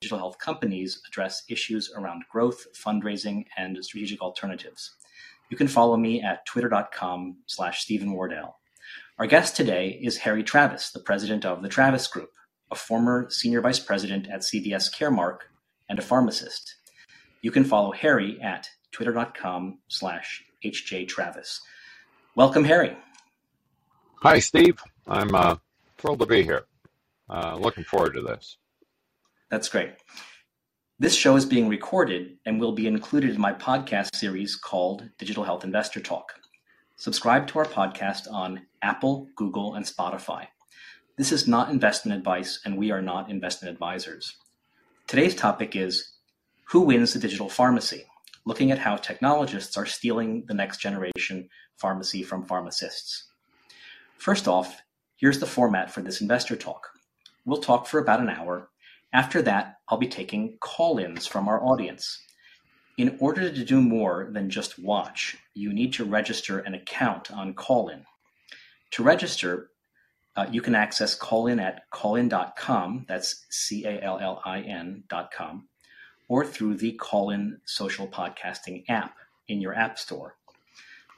digital health companies address issues around growth, fundraising, and strategic alternatives. You can follow me at twitter.com slash Steven Wardell. Our guest today is Harry Travis, the president of the Travis Group, a former senior vice president at CVS Caremark and a pharmacist. You can follow Harry at twitter.com slash hjtravis. Welcome, Harry. Hi, Steve. I'm uh, thrilled to be here. Uh, looking forward to this. That's great. This show is being recorded and will be included in my podcast series called Digital Health Investor Talk. Subscribe to our podcast on Apple, Google, and Spotify. This is not investment advice, and we are not investment advisors. Today's topic is Who wins the digital pharmacy? Looking at how technologists are stealing the next generation pharmacy from pharmacists. First off, here's the format for this investor talk. We'll talk for about an hour. After that, I'll be taking call ins from our audience. In order to do more than just watch, you need to register an account on Callin. To register, uh, you can access Callin at callin.com, that's C A L L I N.com, or through the Callin social podcasting app in your App Store.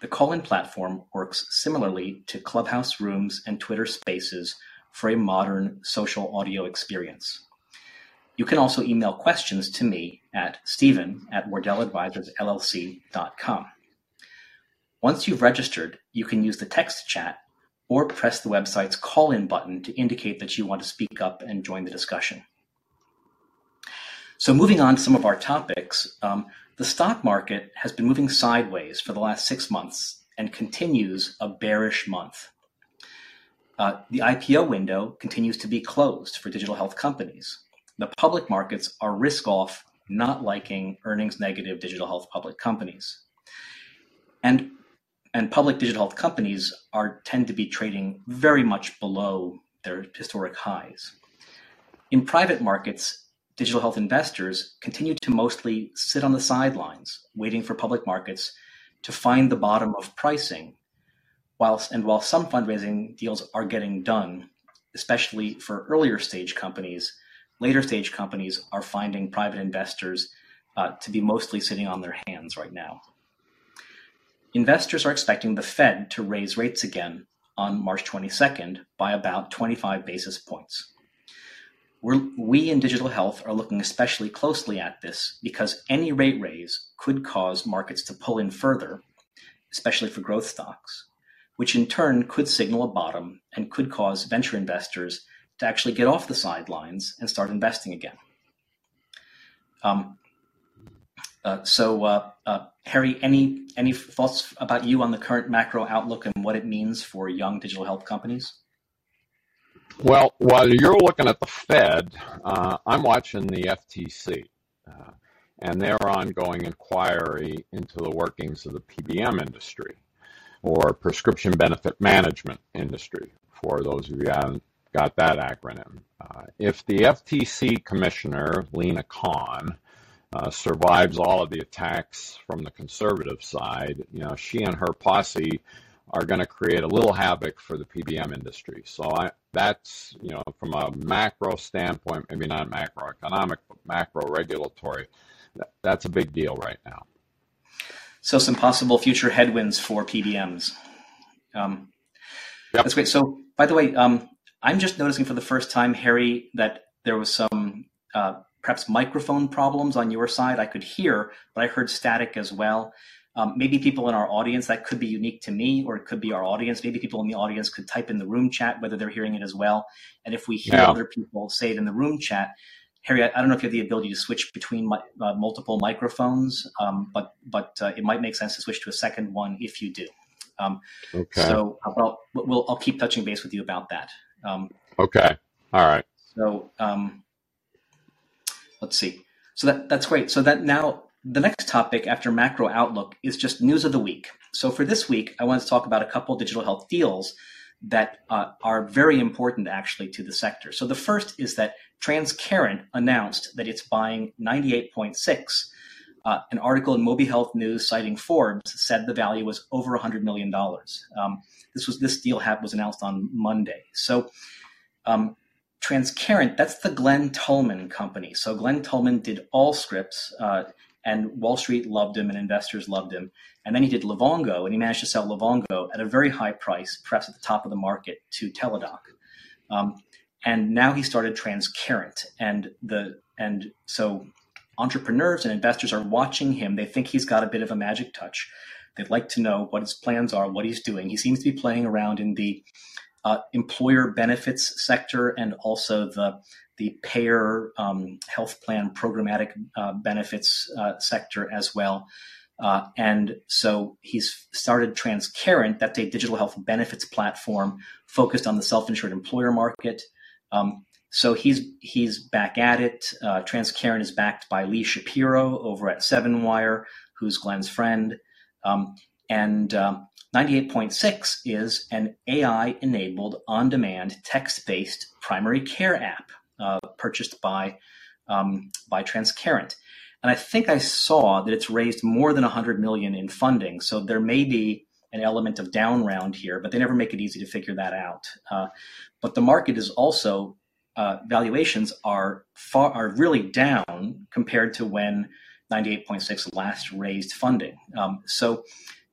The Callin platform works similarly to Clubhouse Rooms and Twitter Spaces for a modern social audio experience. You can also email questions to me at stephen at wardelladvisorsllc.com. Once you've registered, you can use the text chat or press the website's call in button to indicate that you want to speak up and join the discussion. So, moving on to some of our topics, um, the stock market has been moving sideways for the last six months and continues a bearish month. Uh, the IPO window continues to be closed for digital health companies. The public markets are risk off, not liking earnings negative digital health public companies. And and public digital health companies are tend to be trading very much below their historic highs. In private markets, digital health investors continue to mostly sit on the sidelines, waiting for public markets to find the bottom of pricing. Whilst, and while some fundraising deals are getting done, especially for earlier stage companies, later stage companies are finding private investors uh, to be mostly sitting on their hands right now. Investors are expecting the Fed to raise rates again on March 22nd by about 25 basis points. We're, we in digital health are looking especially closely at this because any rate raise could cause markets to pull in further, especially for growth stocks, which in turn could signal a bottom and could cause venture investors to actually get off the sidelines and start investing again. Um, uh, so, uh, uh, Harry, any any thoughts about you on the current macro outlook and what it means for young digital health companies? Well, while you're looking at the Fed, uh, I'm watching the FTC uh, and their ongoing inquiry into the workings of the PBM industry or prescription benefit management industry, for those of you who haven't got that acronym. Uh, if the FTC commissioner, Lina Khan, uh, survives all of the attacks from the conservative side, you know, she and her posse are going to create a little havoc for the PBM industry. So I, that's, you know, from a macro standpoint, maybe not macroeconomic, but macro regulatory, that, that's a big deal right now. So some possible future headwinds for PBMs. Um, yep. That's great. So, by the way, um, I'm just noticing for the first time, Harry, that there was some uh, perhaps microphone problems on your side. I could hear, but I heard static as well. Um, maybe people in our audience, that could be unique to me, or it could be our audience. Maybe people in the audience could type in the room chat whether they're hearing it as well. And if we hear yeah. other people say it in the room chat, Harry, I, I, don't know if you have the ability to switch between my, uh, multiple microphones, um, but but uh, it might make sense to switch to a second one if you do. Um, okay. So I'll, we'll, I'll keep touching base with you about that. Um, okay. All right. So um, let's see. So that that's great. So that now the next topic after macro outlook is just news of the week. So for this week, I want to talk about a couple digital health deals that uh, are very important actually to the sector. So the first is that Transcarent announced that it's buying 98.6. Uh, an article in MobiHealthNews citing Forbes said the value was over 100 million dollars. Um, this was this deal was announced on Monday. So um, Transcarent, that's the Glenn Tullman company. So Glenn Tullman did Allscripts, uh, and Wall Street loved him, and investors loved him. And then he did Livongo, and he managed to sell Livongo at a very high price, perhaps at the top of the market, to Teladoc. Um, and now he started Transcarent, and the and so entrepreneurs and investors are watching him. They think he's got a bit of a magic touch. They'd like to know what his plans are, what he's doing. He seems to be playing around in the uh, employer benefits sector and also the the payer um, health plan programmatic uh, benefits uh, sector as well. Uh, and so he's started Transcarent. That's a digital health benefits platform focused on the self-insured employer market. Um, so he's he's back at it. Uh, is backed by Lee Shapiro over at 7wire, who's Glenn's friend. Um, and um, 98.6 is an AI enabled, on demand, text based primary care app uh, purchased by, um, by Transcarent. And I think I saw that it's raised more than 100 million in funding. So there may be an element of down round here, but they never make it easy to figure that out. Uh, but the market is also uh, valuations are far are really down compared to when 98.6 last raised funding. Um, so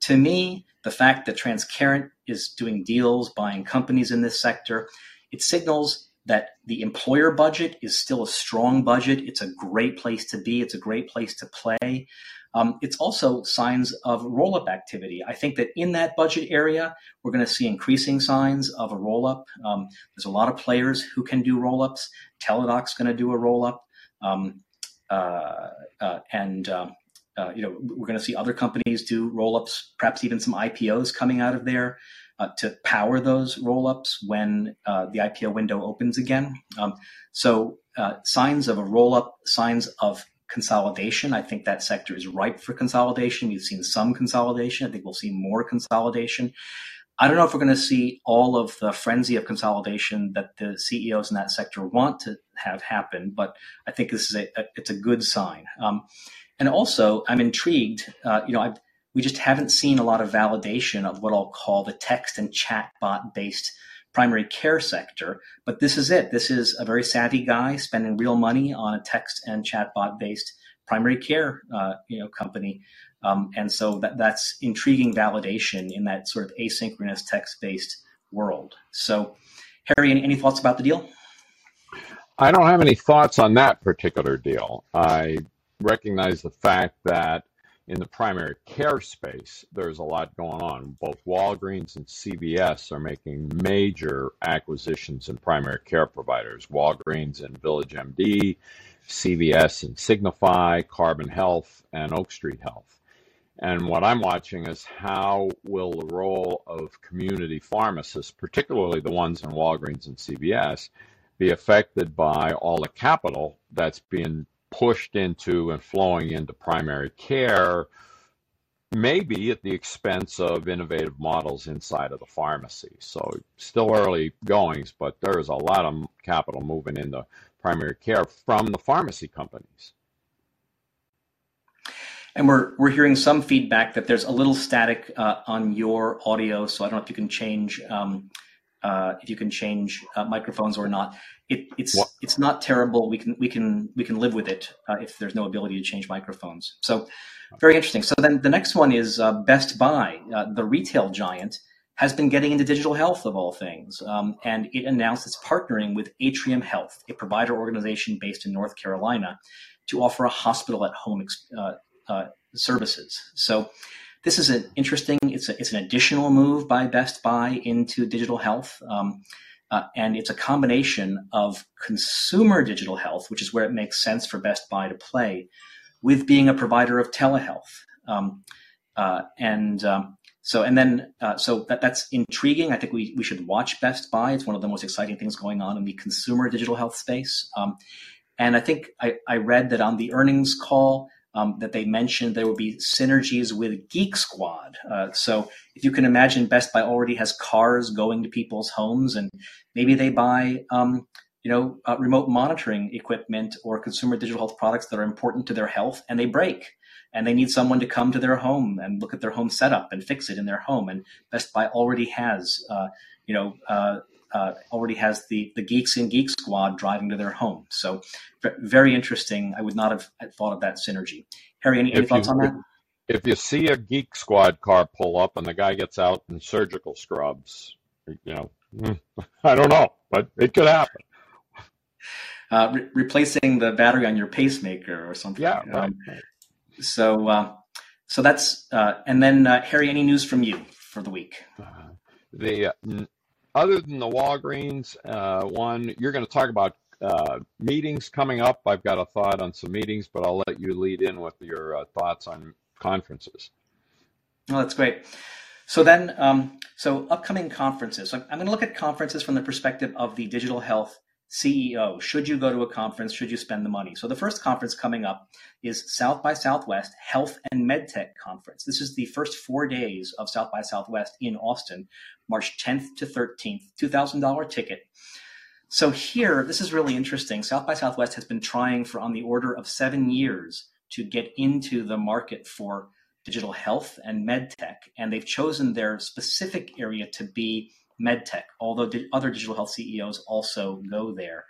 to me, the fact that Transcarent is doing deals, buying companies in this sector, it signals that the employer budget is still a strong budget. It's a great place to be. It's a great place to play. Um, it's also signs of roll up activity. I think that in that budget area, we're going to see increasing signs of a roll up. Um, there's a lot of players who can do roll ups. Teladoc's going to do a roll up. Um, uh, uh, and um, uh, you know, we're going to see other companies do roll-ups, perhaps even some IPOs coming out of there uh, to power those roll-ups when uh, the IPO window opens again. Um, so uh, signs of a roll-up, signs of consolidation. I think that sector is ripe for consolidation. We've seen some consolidation. I think we'll see more consolidation. I don't know if we're going to see all of the frenzy of consolidation that the CEOs in that sector want to have happen, but I think this is a, a it's a good sign. Um, and also, I'm intrigued. Uh, you know, I've, we just haven't seen a lot of validation of what I'll call the text and chatbot based primary care sector. But this is it. This is a very savvy guy spending real money on a text and chatbot based primary care uh, you know company. Um, and so that, that's intriguing validation in that sort of asynchronous text based world. So, Harry, any, any thoughts about the deal? I don't have any thoughts on that particular deal. I recognize the fact that in the primary care space, there's a lot going on. Both Walgreens and CVS are making major acquisitions in primary care providers. Walgreens and Village MD, CVS and Signify, Carbon Health, and Oak Street Health. And what I'm watching is how will the role of community pharmacists, particularly the ones in Walgreens and CVS, be affected by all the capital that's being pushed into and flowing into primary care, maybe at the expense of innovative models inside of the pharmacy. So still early goings, but there is a lot of capital moving into primary care from the pharmacy companies. And we're we're hearing some feedback that there's a little static uh, on your audio, so I don't know if you can change um, uh, if you can change uh, microphones or not. It, it's what? it's not terrible. We can we can we can live with it uh, if there's no ability to change microphones. So very interesting. So then the next one is uh, Best Buy, uh, the retail giant, has been getting into digital health of all things, um, and it announced it's partnering with Atrium Health, a provider organization based in North Carolina, to offer a hospital at home uh, services. So this is an interesting. It's a, it's an additional move by Best Buy into digital health. Um, uh, and it's a combination of consumer digital health, which is where it makes sense for Best Buy to play, with being a provider of telehealth. Um, uh, and um, so, and then, uh, so that, that's intriguing. I think we, we should watch Best Buy. It's one of the most exciting things going on in the consumer digital health space. Um, and I think I, I read that on the earnings call, um, that they mentioned there would be synergies with Geek Squad. Uh, so if you can imagine, Best Buy already has cars going to people's homes, and maybe they buy, um, you know, uh, remote monitoring equipment or consumer digital health products that are important to their health, and they break, and they need someone to come to their home and look at their home setup and fix it in their home. And Best Buy already has, uh, you know. Uh, already has the the geeks in Geek Squad driving to their home. So very interesting. I would not have thought of that synergy. Harry, any, any thoughts you, on that? If you see a Geek Squad car pull up and the guy gets out in surgical scrubs, you know, hmm, I don't know, but it could happen. Uh, re- replacing the battery on your pacemaker or something. Yeah. Right, um. So, uh, so that's uh, and then uh, Harry, any news from you for the week? Uh, the uh, other than the Walgreens uh, one, you're going to talk about uh, meetings coming up. I've got a thought on some meetings, but I'll let you lead in with your uh, thoughts on conferences. Oh, that's great. So then, um, so upcoming conferences. I'm going to look at conferences from the perspective of the digital health CEO. Should you go to a conference? Should you spend the money? So the first conference coming up is South by Southwest Health and MedTech Conference. This is the first four days of South by Southwest in Austin, March 10th to 13th, $2,000 ticket. So here, this is really interesting. South by Southwest has been trying for on the order of seven years to get into the market for digital health and medtech, and they've chosen their specific area to be medtech, although other digital health CEOs also go there.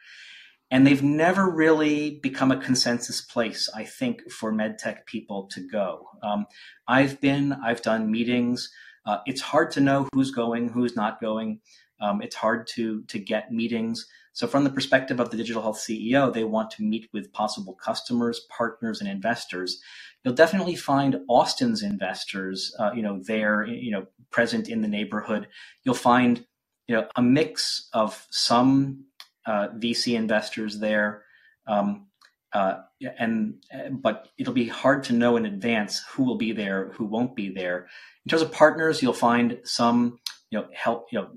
And they've never really become a consensus place, I think, for medtech people to go. Um, I've been, I've done meetings. Uh, it's hard to know who's going, who's not going. Um, it's hard to to get meetings. So, from the perspective of the digital health CEO, they want to meet with possible customers, partners, and investors. You'll definitely find Austin's investors, uh, you know, there, you know, present in the neighborhood. You'll find, you know, a mix of some uh, VC investors there, um, uh, and but it'll be hard to know in advance who will be there, who won't be there. In terms of partners, you'll find some, you know, help, you know,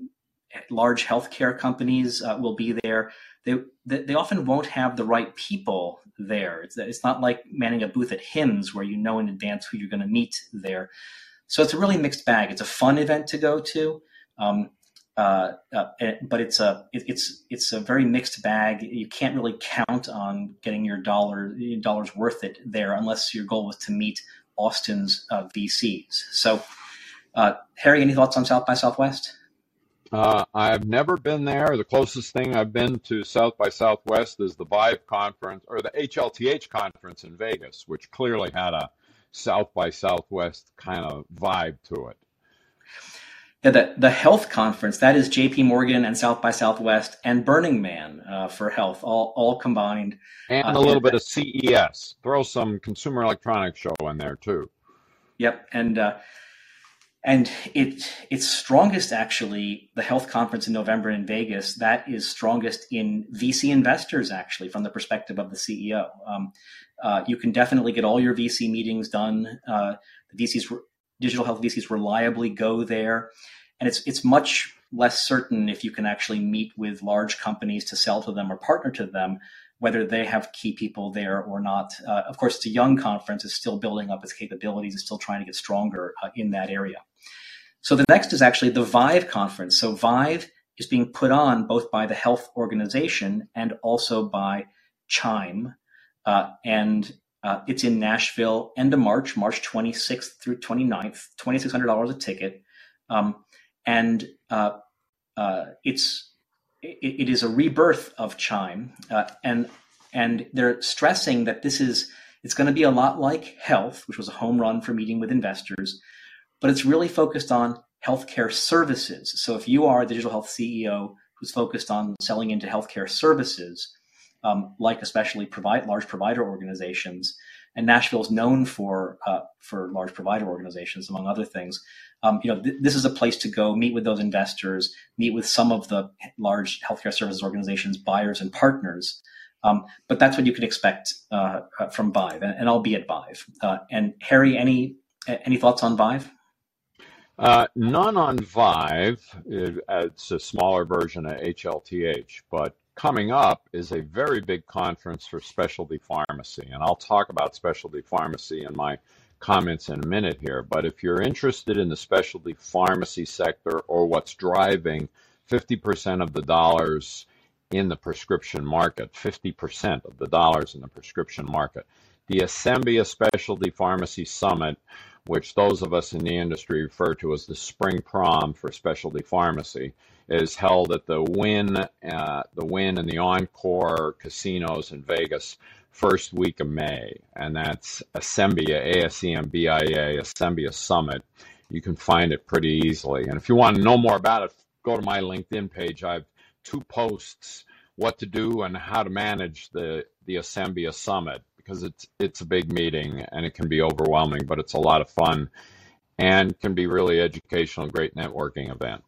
large healthcare companies uh, will be there. They, they often won't have the right people there. It's, it's not like manning a booth at HIMSS where you know in advance who you're going to meet there. So it's a really mixed bag. It's a fun event to go to, um, uh, uh, but it's a it, it's it's a very mixed bag. You can't really count on getting your dollar dollars worth it there unless your goal was to meet Austin's uh, VCs. So, uh, Harry, any thoughts on South by Southwest? Uh, I've never been there. The closest thing I've been to South by Southwest is the Vive conference or the HLTH conference in Vegas, which clearly had a South by Southwest kind of vibe to it. Yeah, the, the health conference, that is JP Morgan and South by Southwest and Burning Man uh, for health, all, all combined. And uh, a little bit of CES. Throw some consumer electronics show in there too. Yep. And uh, and it it's strongest actually the health conference in November in Vegas. That is strongest in VC investors actually from the perspective of the CEO. Um, uh, you can definitely get all your VC meetings done. Uh, the VCs, digital health VCs, reliably go there, and it's it's much less certain if you can actually meet with large companies to sell to them or partner to them whether they have key people there or not. Uh, of course, it's a young conference; it's still building up its capabilities, it's still trying to get stronger uh, in that area. So the next is actually the Vive conference. So Vive is being put on both by the health organization and also by Chime. Uh, and uh, it's in Nashville, end of March, March 26th through 29th, $2,600 a ticket. Um, and uh, uh it's it, it is a rebirth of Chime, uh, and and they're stressing that this is it's going to be a lot like health, which was a home run for meeting with investors, but it's really focused on healthcare services. So if you are a digital health CEO who's focused on selling into healthcare services, um, like especially provide large provider organizations, and Nashville is known for uh, for large provider organizations, among other things. Um, you know, th- this is a place to go meet with those investors, meet with some of the large healthcare services organizations, buyers and partners. Um, but that's what you can expect uh, uh from Vive, and, and I'll be at Vive. Uh, and Harry, any any thoughts on Vive? Uh, none on Vive. It's a smaller version of HLTH, but coming up is a very big conference for specialty pharmacy. And I'll talk about specialty pharmacy in my comments in a minute here. But if you're interested in the specialty pharmacy sector or what's driving 50% of the dollars in the prescription market, 50% of the dollars in the prescription market, the Asembia Specialty Pharmacy Summit which those of us in the industry refer to as the spring prom for specialty pharmacy, is held at the Wynn, uh, the Wynn and the Encore casinos in Vegas first week of May, and that's Asembia, A-S-E-M-B-I-A, Asembia Summit. You can find it pretty easily. And if you want to know more about it, go to my LinkedIn page. I have two posts, what to do and how to manage the, the Asembia Summit because it's it's a big meeting and it can be overwhelming, but it's a lot of fun and can be really educational, great networking event.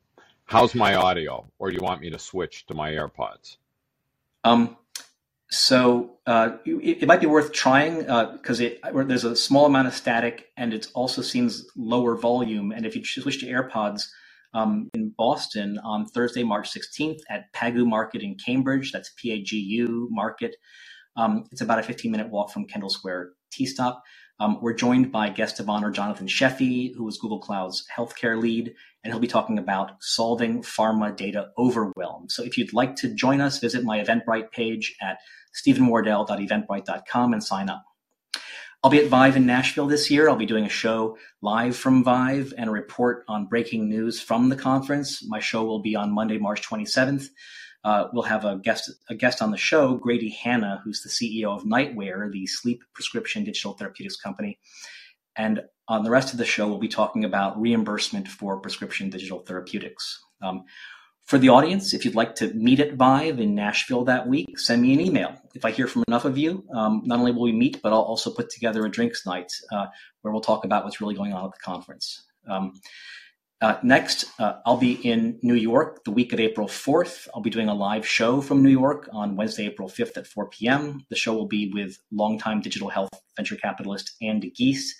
How's my audio, or do you want me to switch to my AirPods? Um, so uh, it, it, might be worth trying because uh, there's a small amount of static and it also seems lower volume. And if you switch to AirPods um, in Boston on Thursday, March 16th at Pagu Market in Cambridge, that's P A G U Market. Um, it's about a 15 minute walk from Kendall Square T Stop. Um, we're joined by guest of honor Jonathan Sheffi, who is Google Cloud's healthcare lead, and he'll be talking about solving pharma data overwhelm. So if you'd like to join us, visit my Eventbrite page at stephenwardell.eventbrite.com and sign up. I'll be at Vive in Nashville this year. I'll be doing a show live from Vive and a report on breaking news from the conference. My show will be on Monday, March 27th. Uh, we'll have a guest a guest on the show, Grady Hannah, who's the CEO of NightWare, the sleep prescription digital therapeutics company. And on the rest of the show, we'll be talking about reimbursement for prescription digital therapeutics. Um, for the audience, if you'd like to meet at Vive in Nashville that week, send me an email. If I hear from enough of you, um, not only will we meet, but I'll also put together a drinks night uh, where we'll talk about what's really going on at the conference. Um, uh, next, uh, I'll be in New York the week of April 4th. I'll be doing a live show from New York on Wednesday, April 5th at 4 p.m. The show will be with longtime digital health venture capitalist Andy Geese,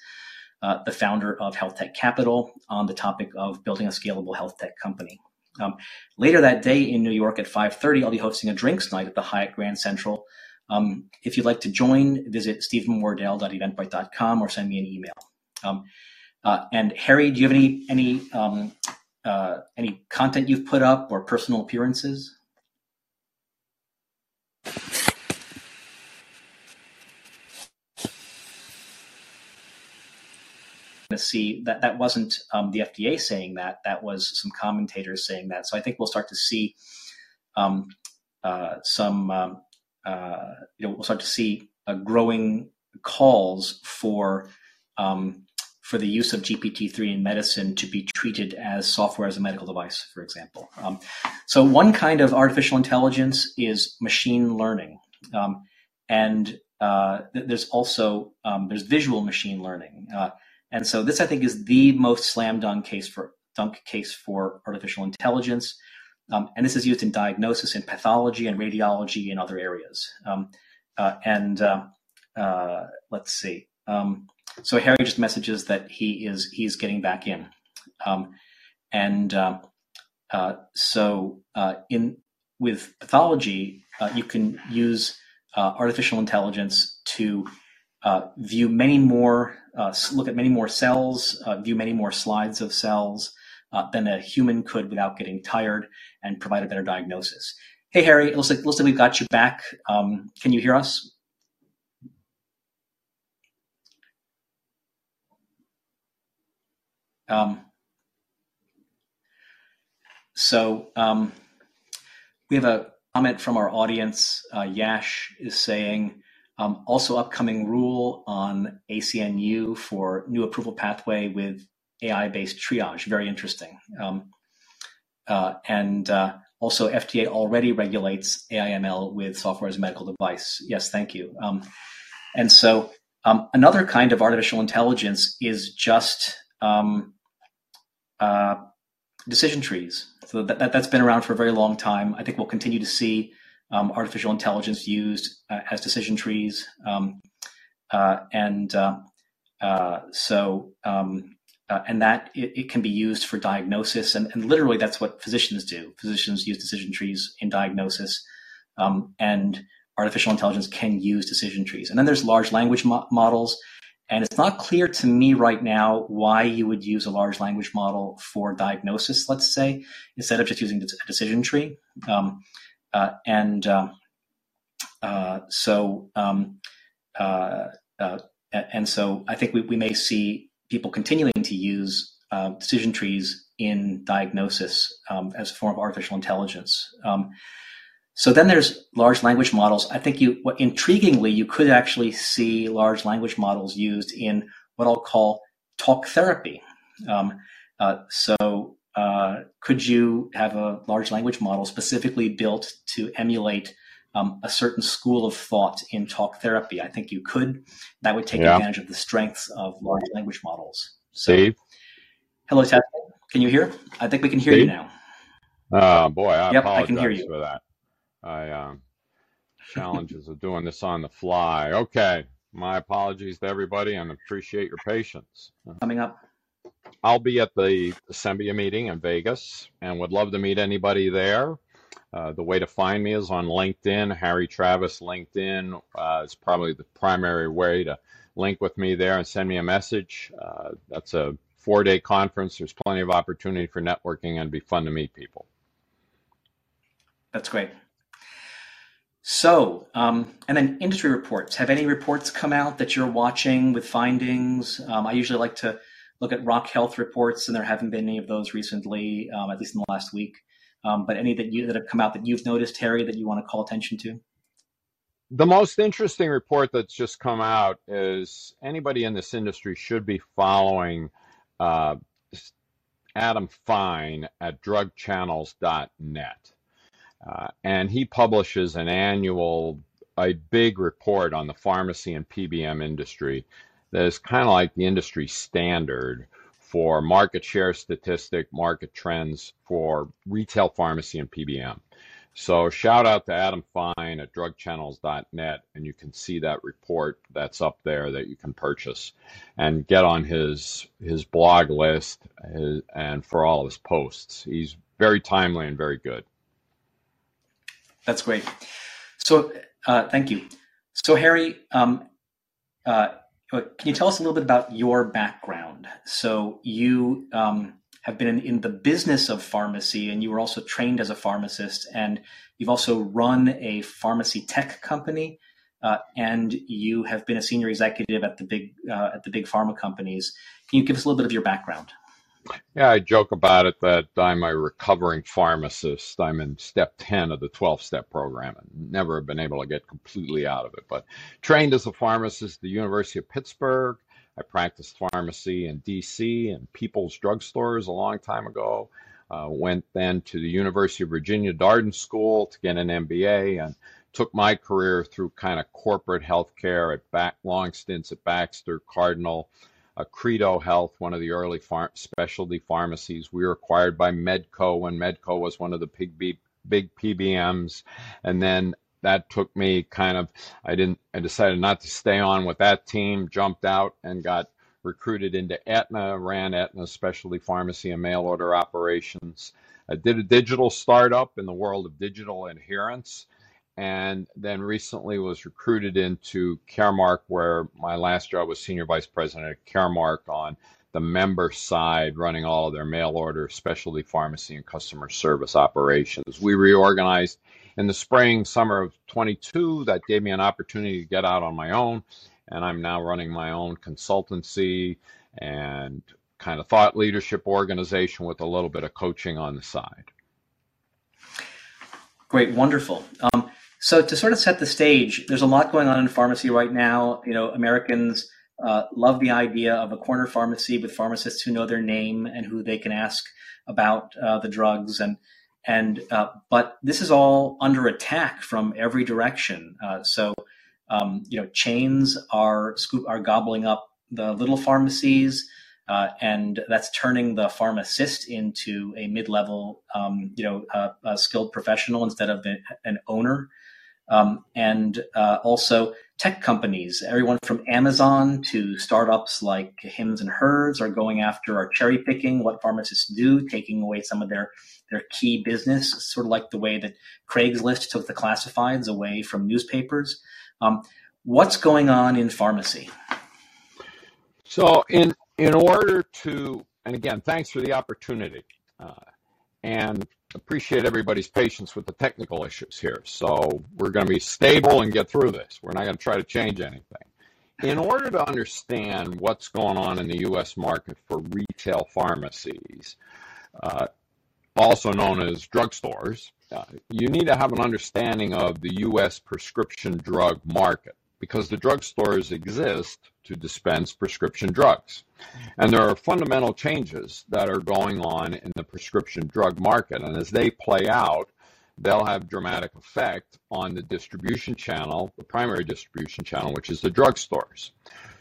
uh, the founder of Health Tech Capital, on the topic of building a scalable health tech company. Um, later that day in New York at 5:30, I'll be hosting a drinks night at the Hyatt Grand Central. Um, if you'd like to join, visit stephenwardell.eventbrite.com or send me an email. Um, uh, and Harry, do you have any any um, uh, any content you've put up or personal appearances? to see that that wasn't um, the FDA saying that that was some commentators saying that so I think we'll start to see um, uh, some um, uh, you know we'll start to see growing calls for um, for the use of GPT-3 in medicine to be treated as software as a medical device, for example. Um, so one kind of artificial intelligence is machine learning, um, and uh, th- there's also um, there's visual machine learning, uh, and so this I think is the most slam dunk case for dunk case for artificial intelligence, um, and this is used in diagnosis in pathology and radiology and other areas. Um, uh, and uh, uh, let's see. Um, so Harry just messages that he is he's getting back in, um, and uh, uh, so uh, in with pathology, uh, you can use uh, artificial intelligence to view many more, look at many more cells, view many more slides of cells than a human could without getting tired, and provide a better diagnosis. Hey Harry, it looks like looks like we've got you back. Um, can you hear us? Um, so um, we have a comment from our audience. Uh, Yash is saying, um, also upcoming rule on ACNU for new approval pathway with AI-based triage. Very interesting. Um, uh, and uh, also FDA already regulates AIML with software as a medical device. Yes, thank you. Um, and so um, another kind of artificial intelligence is just um, uh, decision trees. So that, that, has been around for a very long time. I think we'll continue to see um, artificial intelligence used uh, as decision trees. Um, uh, and uh, uh, so, um, and that it, it, can be used for diagnosis. And, and, literally, that's what physicians do. Physicians use decision trees in diagnosis. Um, and artificial intelligence can use decision trees. And then there's large language mo- models and it's not clear to me right now why you would use a large language model for diagnosis, let's say, instead of just using a decision tree. Um, uh, and uh, uh, so, um, uh, uh, and so I think we, we may see people continuing to use uh, decision trees in diagnosis um, as a form of artificial intelligence. So then there's large language models. I think you, what, intriguingly, you could actually see large language models used in what I'll call talk therapy. Um, uh, so uh, could you have a large language model specifically built to emulate um, a certain school of thought in talk therapy? I think you could. That would take yeah. advantage of the strengths of large language models. So, Steve? Hello, Ted. Can you hear? I think we can hear Steve? you now. Oh, boy. I yep, apologize I can hear you. for that. I um, challenges of doing this on the fly. Okay, my apologies to everybody, and appreciate your patience. Coming up, I'll be at the Asembia meeting in Vegas, and would love to meet anybody there. Uh, the way to find me is on LinkedIn. Harry Travis LinkedIn uh, is probably the primary way to link with me there and send me a message. Uh, that's a four-day conference. There's plenty of opportunity for networking and be fun to meet people. That's great. So, um, and then industry reports. Have any reports come out that you're watching with findings? Um, I usually like to look at Rock Health reports, and there haven't been any of those recently, um, at least in the last week. Um, but any that you that have come out that you've noticed, Harry, that you want to call attention to? The most interesting report that's just come out is anybody in this industry should be following uh, Adam Fein at drugchannels.net. Uh, and he publishes an annual, a big report on the pharmacy and PBM industry that is kind of like the industry standard for market share statistic, market trends for retail pharmacy and PBM. So shout out to Adam Fein at drugchannels.net, and you can see that report that's up there that you can purchase and get on his his blog list his, and for all his posts. He's very timely and very good. That's great. So, uh, thank you. So, Harry, um, uh, can you tell us a little bit about your background? So, you um, have been in, in, the business of pharmacy, and you were also trained as a pharmacist, and you've also run a pharmacy tech company, uh, and you have been a senior executive at the big uh, at the big pharma companies. Can you give us a little bit of your background? Yeah, I joke about it that I'm a recovering pharmacist. I'm in step 10 of the 12 step program and never been able to get completely out of it. But trained as a pharmacist at the University of Pittsburgh. I practiced pharmacy in DC and People's Drugstores a long time ago. Uh, went then to the University of Virginia Darden School to get an MBA and took my career through kind of corporate healthcare at back long stints at Baxter, Cardinal, Accredo Health, one of the early phar- specialty pharmacies. We were acquired by Medco when Medco was one of the big, big, PBMs. And then that took me kind of, I didn't, I decided not to stay on with that team, jumped out and got recruited into Aetna, ran Aetna specialty pharmacy and mail order operations. I did a digital startup in the world of digital adherence and then recently was recruited into Caremark, where my last job was senior vice president at Caremark on the member side, running all of their mail order, specialty pharmacy, and customer service operations. We reorganized in the spring, summer of 22. That gave me an opportunity to get out on my own, and I'm now running my own consultancy and kind of thought leadership organization with a little bit of coaching on the side. Great, wonderful. Um, so to sort of set the stage, there's a lot going on in pharmacy right now. You know, Americans uh, love the idea of a corner pharmacy with pharmacists who know their name and who they can ask about uh, the drugs and and uh, but this is all under attack from every direction. Uh, so um, you know, chains are scoop are gobbling up the little pharmacies. Uh, and that's turning the pharmacist into a mid-level, um, you know, uh, skilled professional instead of an owner. Um, and uh, also tech companies, everyone from Amazon to startups like Hims and Hers are going after are cherry picking what pharmacists do, taking away some of their their key business, sort of like the way that Craigslist took the classifieds away from newspapers. Um, what's going on in pharmacy? So, in in order to, and again, thanks for the opportunity. Uh, and appreciate everybody's patience with the technical issues here. So we're going to be stable and get through this. We're not going to try to change anything. in order to understand what's going on in the U.S. market for retail pharmacies, uh, also known as drugstores, uh, you need to have an understanding of the U.S. prescription drug market because the drugstores exist to dispense prescription drugs. And there are fundamental changes that are going on in the prescription drug market. And as they play out, they'll have dramatic effect on the distribution channel, the primary distribution channel, which is the drugstores.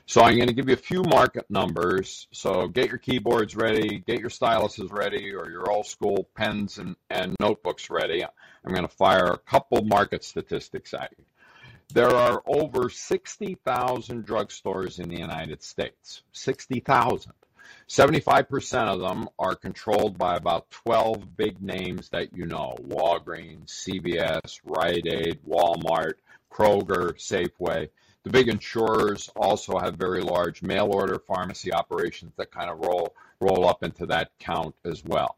So I'm going to give you a few market numbers. So get your keyboards ready, get your styluses ready, or your old school pens and, and notebooks ready. I'm going to fire a couple market statistics at you. There are over 60,000 drugstores in the United States. 60,000. 75% of them are controlled by about 12 big names that you know Walgreens, CVS, Rite Aid, Walmart, Kroger, Safeway. The big insurers also have very large mail order pharmacy operations that kind of roll, roll up into that count as well.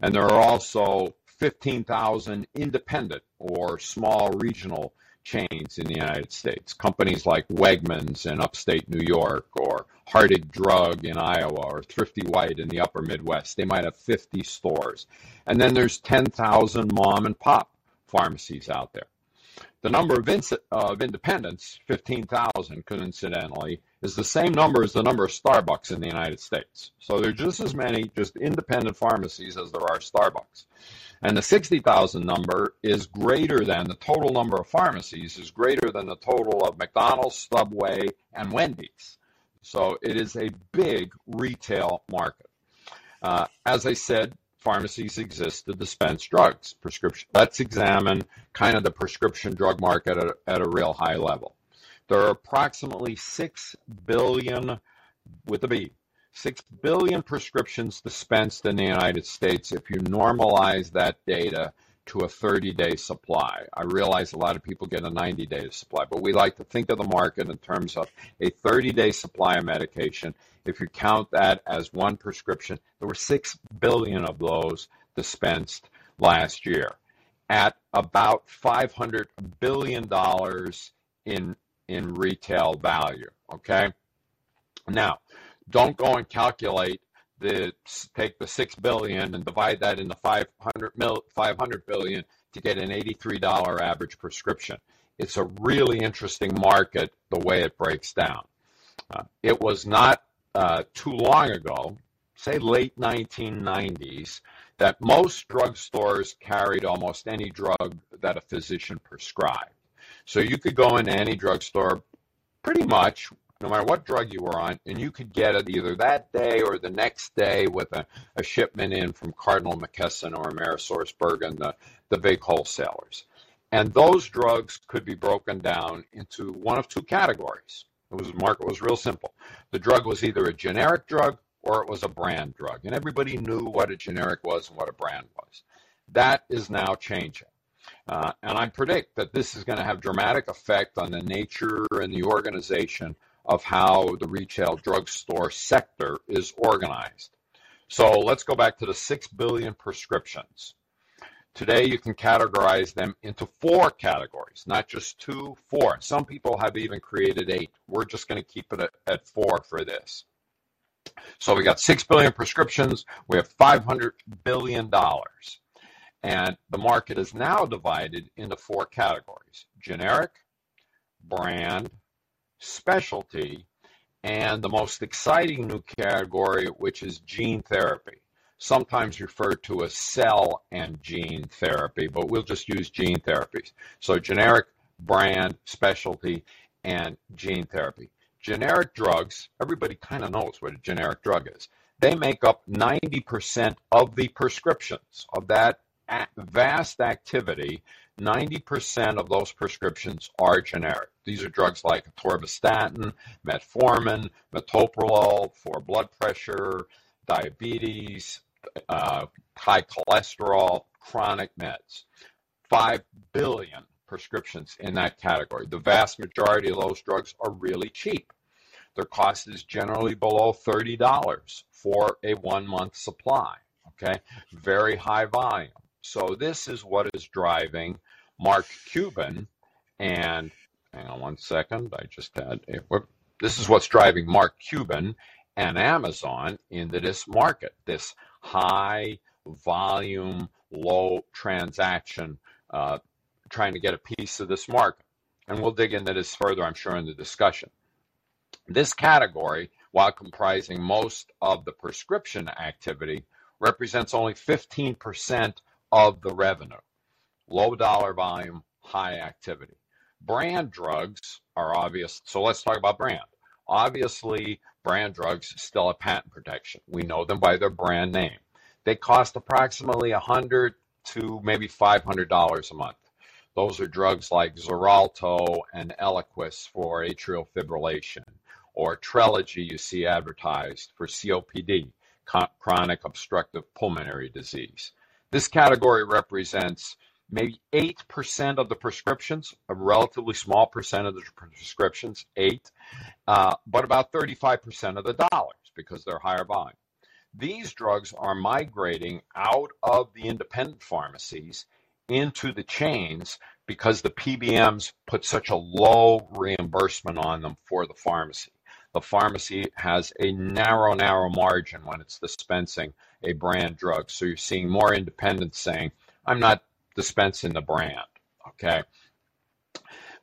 And there are also 15,000 independent or small regional chains in the United States. Companies like Wegmans in upstate New York or Hartig Drug in Iowa or Thrifty White in the upper Midwest. They might have 50 stores. And then there's 10,000 mom and pop pharmacies out there. The number of, of independents, 15,000 coincidentally, is the same number as the number of Starbucks in the United States. So there's just as many just independent pharmacies as there are Starbucks. And the 60,000 number is greater than the total number of pharmacies is greater than the total of McDonald's, Subway, and Wendy's. So it is a big retail market. Uh, as I said, pharmacies exist to dispense drugs. Prescription. Let's examine kind of the prescription drug market at, at a real high level. There are approximately six billion, with a B, 6 billion prescriptions dispensed in the United States if you normalize that data to a 30 day supply. I realize a lot of people get a 90 day supply, but we like to think of the market in terms of a 30 day supply of medication. If you count that as one prescription, there were 6 billion of those dispensed last year at about $500 billion in, in retail value. Okay. Now, don't go and calculate the take the six billion and divide that into 500 mil 500 billion to get an $83 average prescription. It's a really interesting market the way it breaks down. Uh, it was not uh, too long ago, say late 1990s, that most drugstores carried almost any drug that a physician prescribed. So you could go into any drugstore pretty much no matter what drug you were on, and you could get it either that day or the next day with a, a shipment in from Cardinal McKesson or AmerisourceBergen, the, the big wholesalers. And those drugs could be broken down into one of two categories. It was market was real simple. The drug was either a generic drug or it was a brand drug, and everybody knew what a generic was and what a brand was. That is now changing. Uh, and I predict that this is going to have dramatic effect on the nature and the organization of how the retail drugstore sector is organized. So let's go back to the 6 billion prescriptions. Today, you can categorize them into four categories, not just two, four. Some people have even created eight. We're just going to keep it at, four for this. So we got 6 billion prescriptions, we have 500 billion dollars. And the market is now divided into four categories generic, brand, specialty, and the most exciting new category, which is gene therapy, sometimes referred to as cell and gene therapy, but we'll just use gene therapies. So generic, brand, specialty, and gene therapy. Generic drugs, everybody kind of knows what a generic drug is. They make up 90% of the prescriptions of that vast activity 90% of those prescriptions are generic. These are drugs like atorvastatin, metformin, metoprolol for blood pressure, diabetes, uh, high cholesterol, chronic meds. 5 billion prescriptions in that category. The vast majority of those drugs are really cheap. Their cost is generally below $30 for a one month supply. Okay, very high volume. So this is what is driving Mark Cuban and hang on one second. I just had a This is what's driving Mark Cuban and Amazon into this market, this high volume, low transaction, uh, trying to get a piece of this market. And we'll dig into this further, I'm sure, in the discussion. This category, while comprising most of the prescription activity, represents only 15% of the revenue. Low dollar volume, high activity. Brand drugs are obvious. So let's talk about brand. Obviously, brand drugs still have patent protection. We know them by their brand name. They cost approximately 100 to maybe $500 a month. Those are drugs like Xarelto and Eliquis for atrial fibrillation, or Trelegy you see advertised for COPD, chronic obstructive pulmonary disease. This category represents maybe 8% of the prescriptions, a relatively small percent of the prescriptions, 8, uh, but about 35% of the dollars because they're higher volume. These drugs are migrating out of the independent pharmacies into the chains because the PBMs put such a low reimbursement on them for the pharmacy. The pharmacy has a narrow, narrow margin when it's dispensing a brand drug. So you're seeing more independents saying, I'm not dispensing the brand. Okay.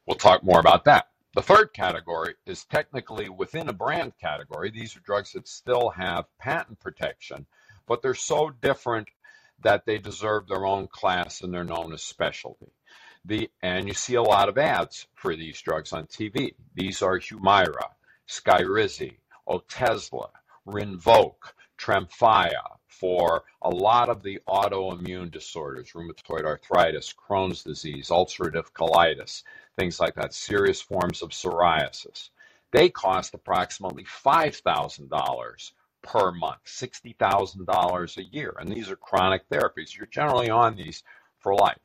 We'll talk more about that. The third category is technically within a brand category. These are drugs that still have patent protection, but they're so different that they deserve their own class and they're known as specialty. The, and you see a lot of ads for these drugs on TV. These are Humira, Skyrizi, Otezla, Rinvoq, Tremfya for a lot of the autoimmune disorders, rheumatoid arthritis, Crohn's disease, ulcerative colitis, things like that, serious forms of psoriasis. They cost approximately $5,000 per month, $60,000 a year. And these are chronic therapies. You're generally on these for life.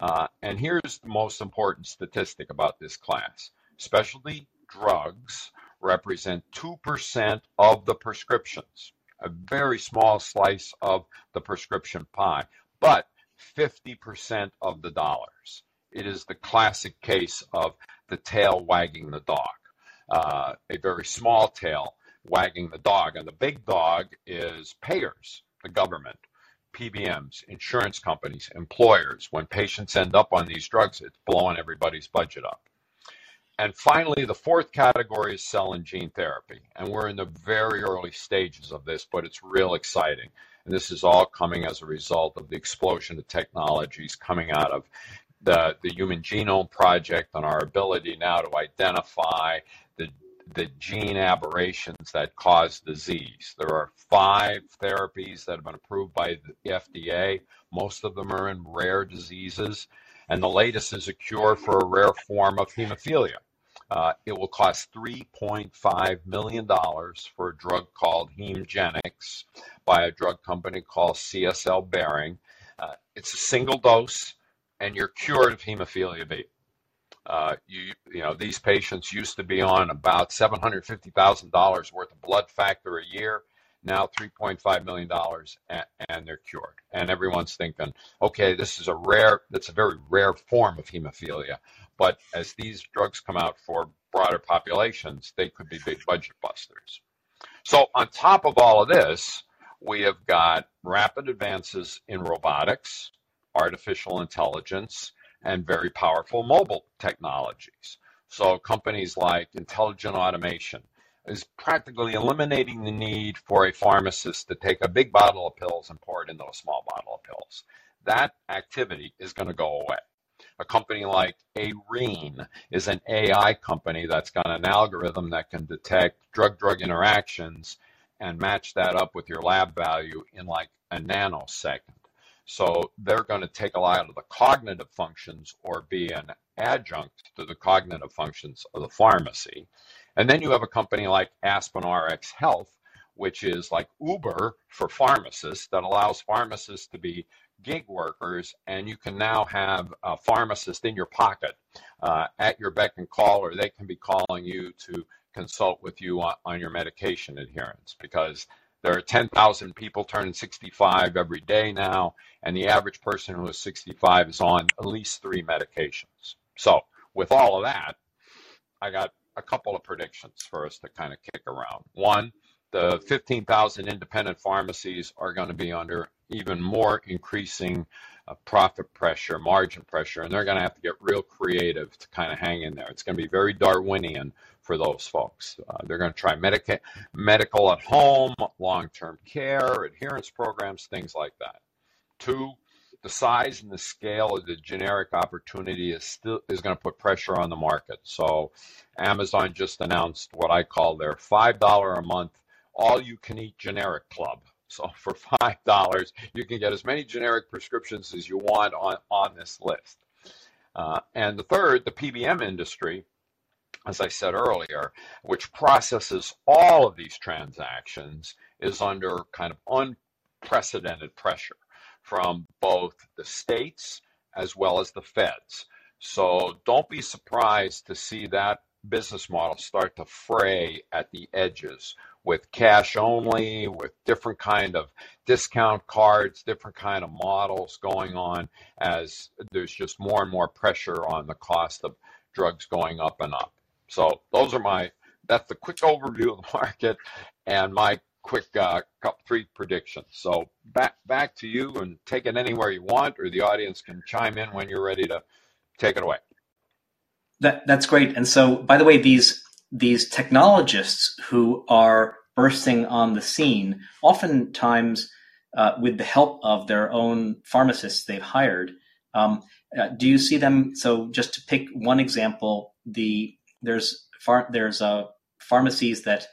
Uh, and here's the most important statistic about this class specialty drugs represent 2% of the prescriptions, a very small slice of the prescription pie, but 50% of the dollars. It is the classic case of the tail wagging the dog, uh, a very small tail wagging the dog. And the big dog is payers, the government, PBMs, insurance companies, employers. When patients end up on these drugs, it's blowing everybody's budget up. And finally, the fourth category is cell and gene therapy. And we're in the very early stages of this, but it's real exciting. And this is all coming as a result of the explosion of technologies coming out of the, the Human Genome Project and our ability now to identify the the gene aberrations that cause disease. There are five therapies that have been approved by the FDA. Most of them are in rare diseases. And the latest is a cure for a rare form of hemophilia. Uh, it will cost $3.5 million for a drug called Hemgenix by a drug company called CSL Behring. Uh, it's a single dose, and you're cured of hemophilia B. Uh, you, you know, these patients used to be on about $750,000 worth of blood factor a year. Now $3.5 million and, and they're cured. And everyone's thinking, okay, this is a rare, that's a very rare form of hemophilia. But as these drugs come out for broader populations, they could be big budget busters. So on top of all of this, we have got rapid advances in robotics, artificial intelligence, and very powerful mobile technologies. So companies like Intelligent Automation is practically eliminating the need for a pharmacist to take a big bottle of pills and pour it into a small bottle of pills. That activity is going to go away. A company like Arine is an AI company that's got an algorithm that can detect drug drug interactions and match that up with your lab value in like a nanosecond. So they're going to take a lot of the cognitive functions or be an adjunct to the cognitive functions of the pharmacy. And then you have a company like Aspen RX Health, which is like Uber for pharmacists that allows pharmacists to be gig workers, and you can now have a pharmacist in your pocket uh, at your beck and call, or they can be calling you to consult with you on, on your medication adherence because there are 10,000 people turning 65 every day now, and the average person who is 65 is on at least three medications. So, with all of that, I got a couple of predictions for us to kind of kick around. One, the 15,000 independent pharmacies are going to be under even more increasing uh, profit pressure, margin pressure, and they're going to have to get real creative to kind of hang in there. It's going to be very Darwinian for those folks. Uh, they're going to try medica- medical at home, long term care, adherence programs, things like that. Two, the size and the scale of the generic opportunity is still is going to put pressure on the market. So Amazon just announced what I call their $5 a month all you can eat generic club. So for $5, you can get as many generic prescriptions as you want on, on this list. Uh, and the third, the PBM industry, as I said earlier, which processes all of these transactions, is under kind of unprecedented pressure from both the states as well as the feds. So don't be surprised to see that business model start to fray at the edges with cash only, with different kind of discount cards, different kind of models going on as there's just more and more pressure on the cost of drugs going up and up. So those are my that's the quick overview of the market and my quick uh, three predictions. So back back to you and take it anywhere you want, or the audience can chime in when you're ready to take it away. That that's great. And so, by the way, these these technologists who are bursting on the scene, oftentimes uh, with the help of their own pharmacists they've hired. Um, uh, do you see them? So, just to pick one example, the there's far, there's uh, pharmacies that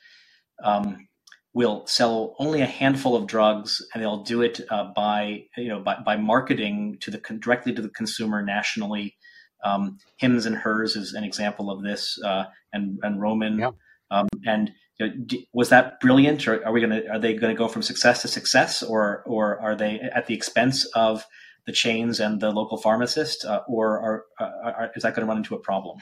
um, will sell only a handful of drugs, and they'll do it uh, by you know by, by marketing to the directly to the consumer nationally. Um, Hims and Hers is an example of this, uh, and and Roman. Yeah. Um, and you know, was that brilliant, or are we going to are they going to go from success to success, or or are they at the expense of the chains and the local pharmacist, uh, or are, are, are, is that going to run into a problem?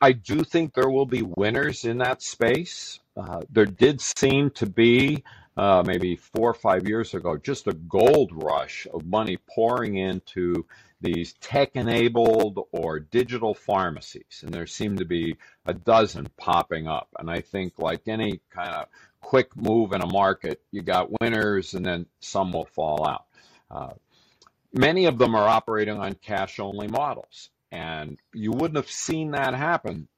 I do think there will be winners in that space. Uh, there did seem to be, uh, maybe four or five years ago, just a gold rush of money pouring into these tech enabled or digital pharmacies. And there seem to be a dozen popping up. And I think, like any kind of quick move in a market, you got winners and then some will fall out. Uh, many of them are operating on cash only models. And you wouldn't have seen that happen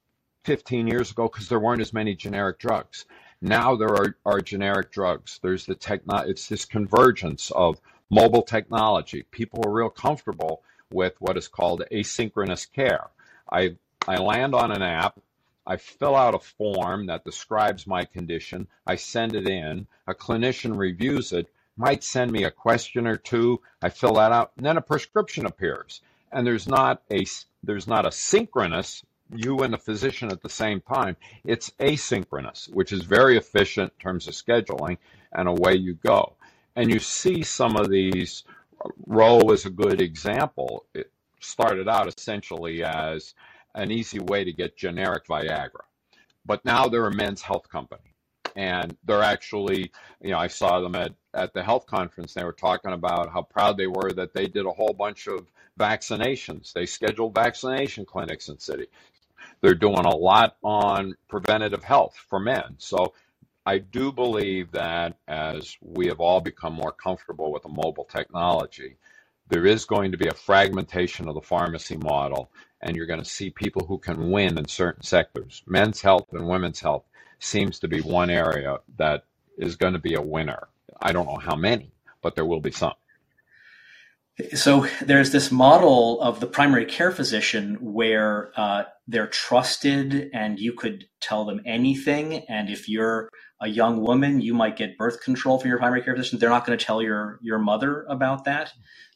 15 years ago because there weren't as many generic drugs. Now there are, are generic drugs. There's the techno, it's this convergence of mobile technology. People are real comfortable with what is called asynchronous care. I, I land on an app, I fill out a form that describes my condition, I send it in, a clinician reviews it, might send me a question or two, I fill that out, and then a prescription appears. And there's not a there's not a synchronous you and the physician at the same time. It's asynchronous, which is very efficient in terms of scheduling, and away you go. And you see some of these. Ro is a good example. It started out essentially as an easy way to get generic Viagra, but now they're a men's health company and they're actually, you know, I saw them at, at the health conference. They were talking about how proud they were that they did a whole bunch of vaccinations. They scheduled vaccination clinics in city. They're doing a lot on preventative health for men. So I do believe that as we have all become more comfortable with the mobile technology, there is going to be a fragmentation of the pharmacy model, and you're going to see people who can win in certain sectors. Men's health and women's health seems to be one area that is going to be a winner. I don't know how many, but there will be some. So there's this model of the primary care physician where uh, they're trusted and you could tell them anything. And if you're a young woman, you might get birth control from your primary care physician. They're not going to tell your your mother about that.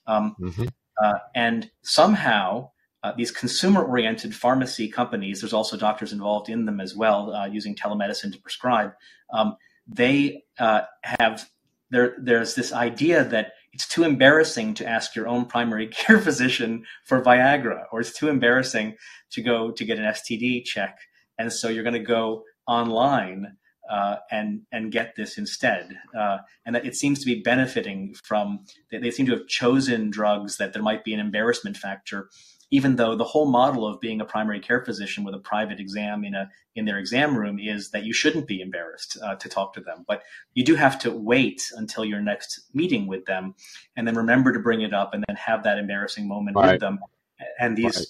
Um, mm-hmm. uh, and somehow uh, these consumer oriented pharmacy companies, there's also doctors involved in them as well, uh, using telemedicine to prescribe. Um, they uh, have there. There's this idea that it's too embarrassing to ask your own primary care physician for Viagra, or it's too embarrassing to go to get an STD check, and so you're going to go online uh, and and get this instead. Uh, and that it seems to be benefiting from. They, they, seem to have chosen drugs that there might be an embarrassment factor even though the whole model of being a primary care physician with a private exam in a in their exam room is that you shouldn't be embarrassed uh, to talk to them, but you do have to wait until your next meeting with them, and then remember to bring it up, and then have that embarrassing moment right. with them. And these right.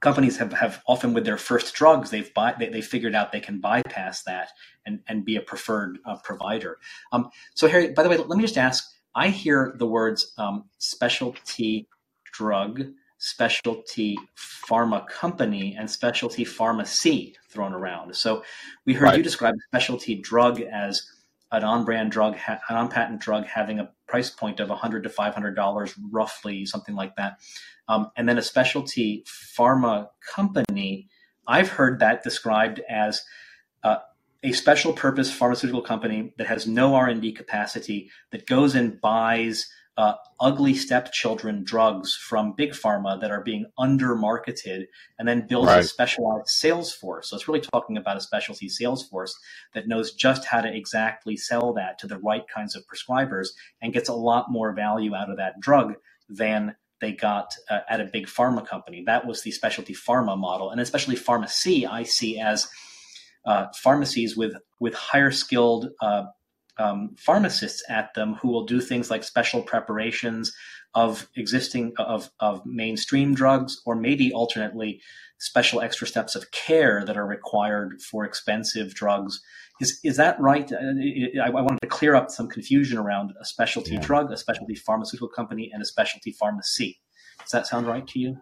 companies have, have often with their first drugs they've buy, they, they figured out they can bypass that and and be a preferred uh, provider. Um, so Harry, by the way, let me just ask. I hear the words um, specialty drug specialty pharma company and specialty pharmacy thrown around. So we heard right. you describe specialty drug as an on-brand drug, an on-patent drug having a price point of 100 to 500 dollars, roughly something like that, um, and then a specialty pharma company. I've heard that described as uh, a special purpose pharmaceutical company that has no R&D capacity that goes and buys uh, ugly stepchildren drugs from big pharma that are being under marketed and then builds right. a specialized sales force. So it's really talking about a specialty sales force that knows just how to exactly sell that to the right kinds of prescribers and gets a lot more value out of that drug than they got uh, at a big pharma company. That was the specialty pharma model. And especially pharmacy, I see as uh, pharmacies with, with higher skilled uh, um, pharmacists at them who will do things like special preparations of existing of, of mainstream drugs or maybe alternately special extra steps of care that are required for expensive drugs. Is is that right? Uh, I, I wanted to clear up some confusion around a specialty yeah. drug a specialty pharmaceutical company and a specialty pharmacy. Does that sound right to you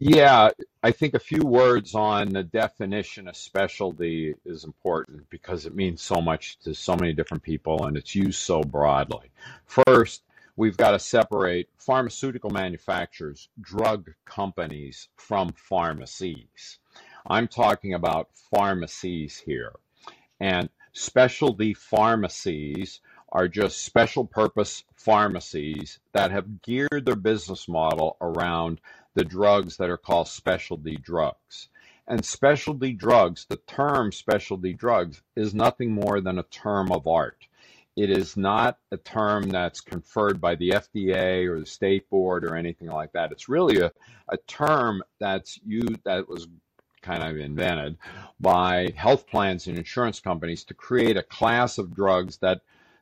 yeah, I think a few words on the definition of specialty is important because it means so much to so many different people and it's used so broadly. First, we've got to separate pharmaceutical manufacturers, drug companies, from pharmacies. I'm talking about pharmacies here. And specialty pharmacies are just special purpose pharmacies that have geared their business model around the drugs that are called specialty drugs. And specialty drugs, the term specialty drugs, is nothing more than a term of art. It is not a term that's conferred by the FDA or the state board or anything like that. It's really a, a term that's used that was kind of invented by health plans and insurance companies to create a class of drugs that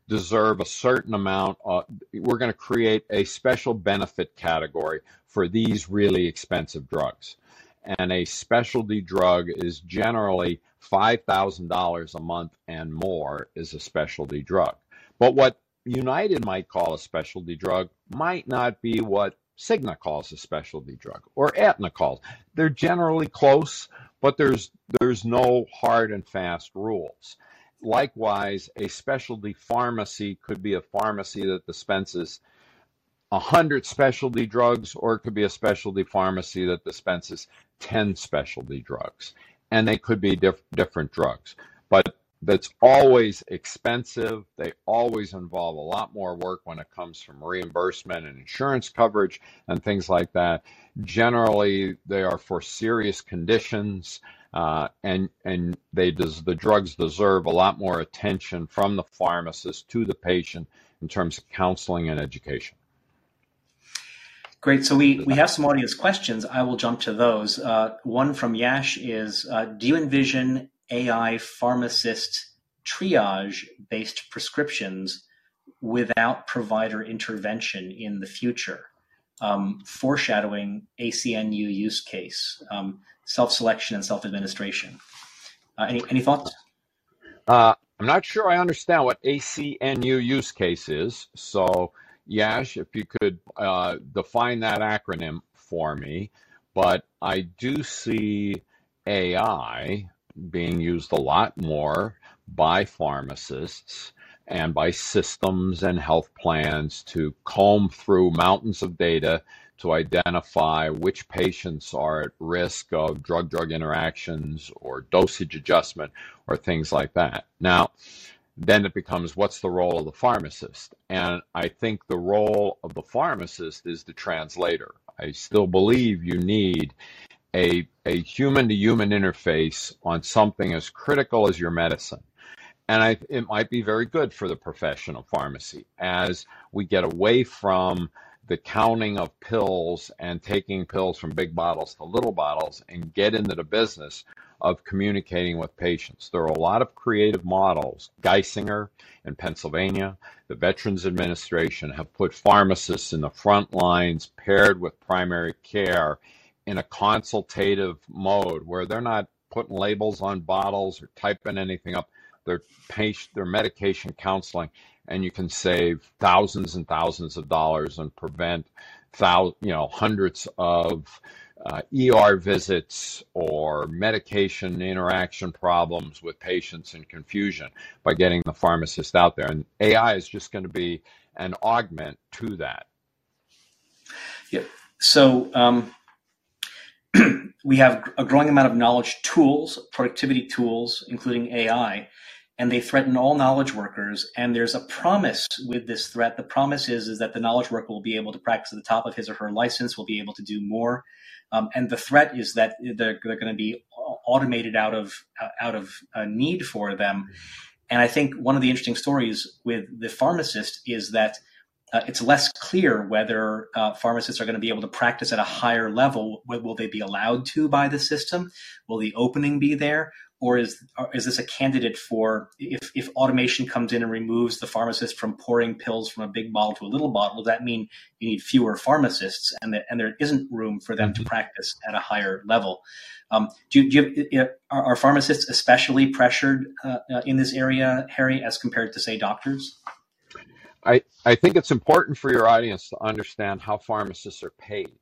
deserve a certain amount. Of, we're going to create a special benefit category for these really expensive drugs. And a specialty drug is generally $5,000 a month and more is a specialty drug. But what United might call a specialty drug might not be what Cigna calls a specialty drug or Aetna calls. They're generally close, but there's there's no hard and fast rules. Likewise, a specialty pharmacy could be a pharmacy that dispenses 100 specialty drugs, or it could be a specialty pharmacy that dispenses 10 specialty drugs. And they could be diff- different drugs. But that's always expensive. They always involve a lot more work when it comes from reimbursement and insurance coverage and things like that. Generally, they are for serious conditions, uh, and and they des- the drugs deserve a lot more attention from the pharmacist to the patient in terms of counseling and education. Great. So we, we have some audience questions. I will jump to those. Uh, one from Yash is uh, Do you envision AI pharmacist triage based prescriptions without provider intervention in the future? Um, foreshadowing ACNU use case, um, self selection and self administration. Uh, any, any thoughts? Uh, I'm not sure I understand what ACNU use case is. So Yash, if you could uh, define that acronym for me. But I do see AI being used a lot more by pharmacists and by systems and health plans to comb through mountains of data to identify which patients are at risk of drug drug interactions or dosage adjustment or things like that. Now, then it becomes what's the role of the pharmacist? And I think the role of the pharmacist is the translator. I still believe you need a, a human to human interface on something as critical as your medicine. And I, it might be very good for the profession of pharmacy as we get away from the counting of pills and taking pills from big bottles to little bottles and get into the business of communicating with patients. There are a lot of creative models. Geisinger in Pennsylvania, the Veterans Administration have put pharmacists in the front lines paired with primary care in a consultative mode where they're not putting labels on bottles or typing anything up. They're patient, their medication counseling, and you can save thousands and thousands of dollars and prevent, thou, you know, hundreds of uh, ER visits or medication interaction problems with patients and confusion by getting the pharmacist out there. And AI is just going to be an augment to that. Yeah. So um, we have a growing amount of knowledge tools, productivity tools, including AI, and they threaten all knowledge workers. And there's a promise with this threat. The promise is, is that the knowledge worker will be able to practice at the top of his or her license, will be able to do more. Um, and the threat is that they're, they're going to be automated out of out of a need for them. And I think one of the interesting stories with the pharmacist is that uh, it's less clear whether uh, pharmacists are going to be able to practice at a higher level. Will they be allowed to by the system? Will the opening be there? Or is, is this a candidate for if, if automation comes in and removes the pharmacist from pouring pills from a big bottle to a little bottle, does that mean you need fewer pharmacists and, that, and there isn't room for them to mm-hmm. practice at a higher level? Um, do, do you, are, are, pharmacists especially pressured uh, uh, in this area, Harry, as compared to, say, doctors? I, I think it's important for your audience to understand how pharmacists are paid.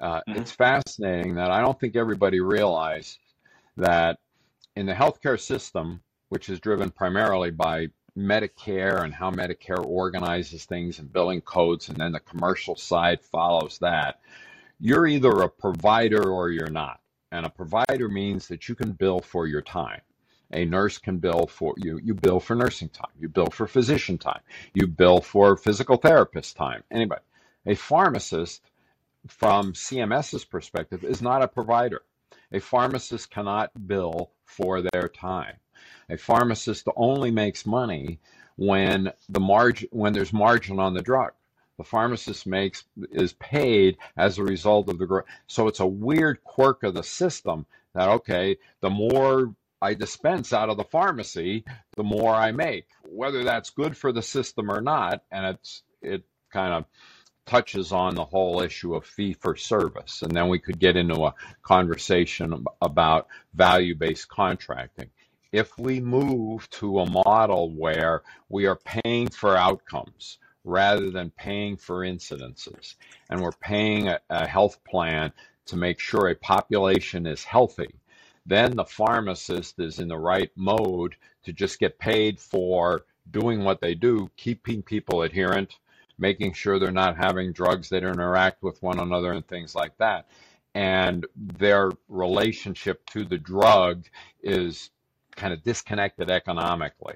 Uh, mm-hmm. It's fascinating that I don't think everybody realizes that in the healthcare system, which is driven primarily by Medicare and how Medicare organizes things and billing codes, and then the commercial side follows that, you're either a provider or you're not. And a provider means that you can bill for your time. A nurse can bill for you. You bill for nursing time. You bill for physician time. You bill for physical therapist time. Anybody. A pharmacist, from CMS's perspective, is not a provider. A pharmacist cannot bill for their time. A pharmacist only makes money when the margin when there's margin on the drug. The pharmacist makes is paid as a result of the growth. So it's a weird quirk of the system that okay, the more I dispense out of the pharmacy, the more I make. Whether that's good for the system or not, and it's it kind of touches on the whole issue of fee for service. And then we could get into a conversation about value based contracting. If we move to a model where we are paying for outcomes rather than paying for incidences, and we're paying a, a health plan to make sure a population is healthy, then the pharmacist is in the right mode to just get paid for doing what they do, keeping people adherent, making sure they're not having drugs that interact with one another and things like that. And their relationship to the drug is kind of disconnected economically.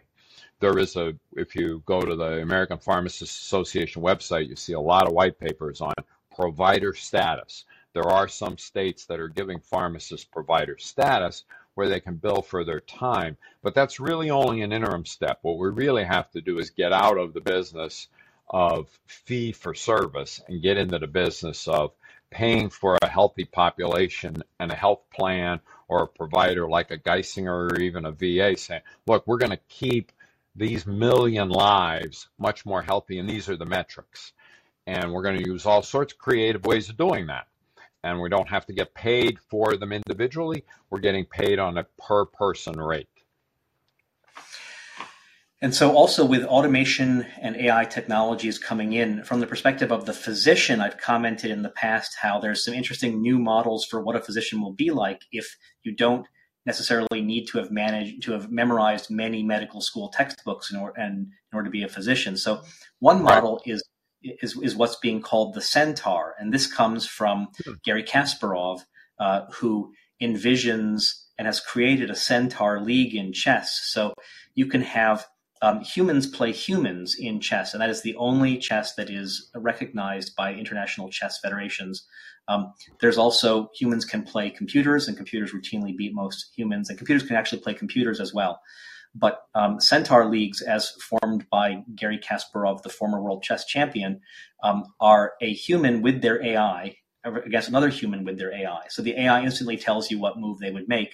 There is a, if you go to the American Pharmacists Association website, you see a lot of white papers on provider status. There are some states that are giving pharmacists provider status where they can bill for their time, but that's really only an interim step. What we really have to do is get out of the business of fee for service and get into the business of paying for a healthy population and a health plan or a provider like a Geisinger or even a VA saying, look, we're going to keep these million lives much more healthy, and these are the metrics. And we're going to use all sorts of creative ways of doing that. And we don't have to get paid for them individually, we're getting paid on a per person rate. And so, also with automation and AI technologies coming in, from the perspective of the physician, I've commented in the past how there's some interesting new models for what a physician will be like if you don't necessarily need to have managed to have memorized many medical school textbooks in, or, and, in order to be a physician. So, one model is, is is what's being called the centaur, and this comes from hmm. Garry Kasparov, uh, who envisions and has created a centaur league in chess. So you can have um, humans play humans in chess, and that is the only chess that is recognized by international chess federations. Um, there's also humans can play computers, and computers routinely beat most humans, and computers can actually play computers as well. but um, Centaur leagues, as formed by Garry Kasparov, the former world chess champion, um, are a human with their AI against another human with their AI. So the AI instantly tells you what move they would make.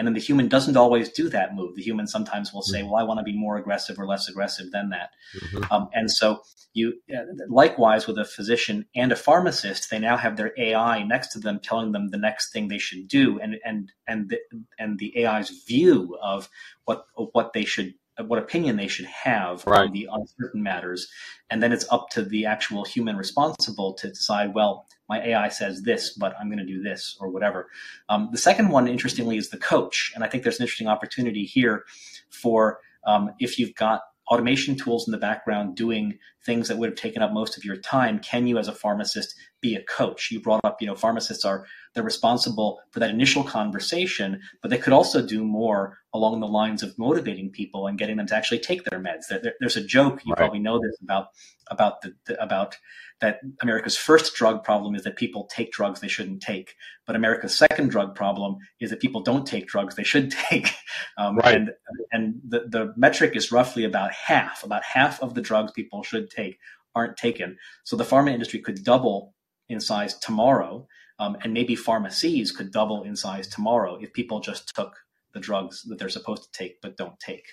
And then the human doesn't always do that move. The human sometimes will say, mm-hmm. well, I want to be more aggressive or less aggressive than that. Mm-hmm. Um, and so you, uh, likewise with a physician and a pharmacist, they now have their AI next to them telling them the next thing they should do. And, and, and the, and the AI's view of what, of what they should what opinion they should have right. on the uncertain matters. And then it's up to the actual human responsible to decide, well, my AI says this, but I'm going to do this or whatever. Um, the second one, interestingly, is the coach. And I think there's an interesting opportunity here for um, if you've got automation tools in the background doing things that would have taken up most of your time can you as a pharmacist be a coach you brought up you know pharmacists are they're responsible for that initial conversation but they could also do more along the lines of motivating people and getting them to actually take their meds there, there's a joke you right. probably know this about about the, the about that America's first drug problem is that people take drugs they shouldn't take, but America's second drug problem is that people don't take drugs they should take. Um, right. And and the, the metric is roughly about half. About half of the drugs people should take aren't taken. So the pharma industry could double in size tomorrow, um, and maybe pharmacies could double in size tomorrow if people just took the drugs that they're supposed to take but don't take.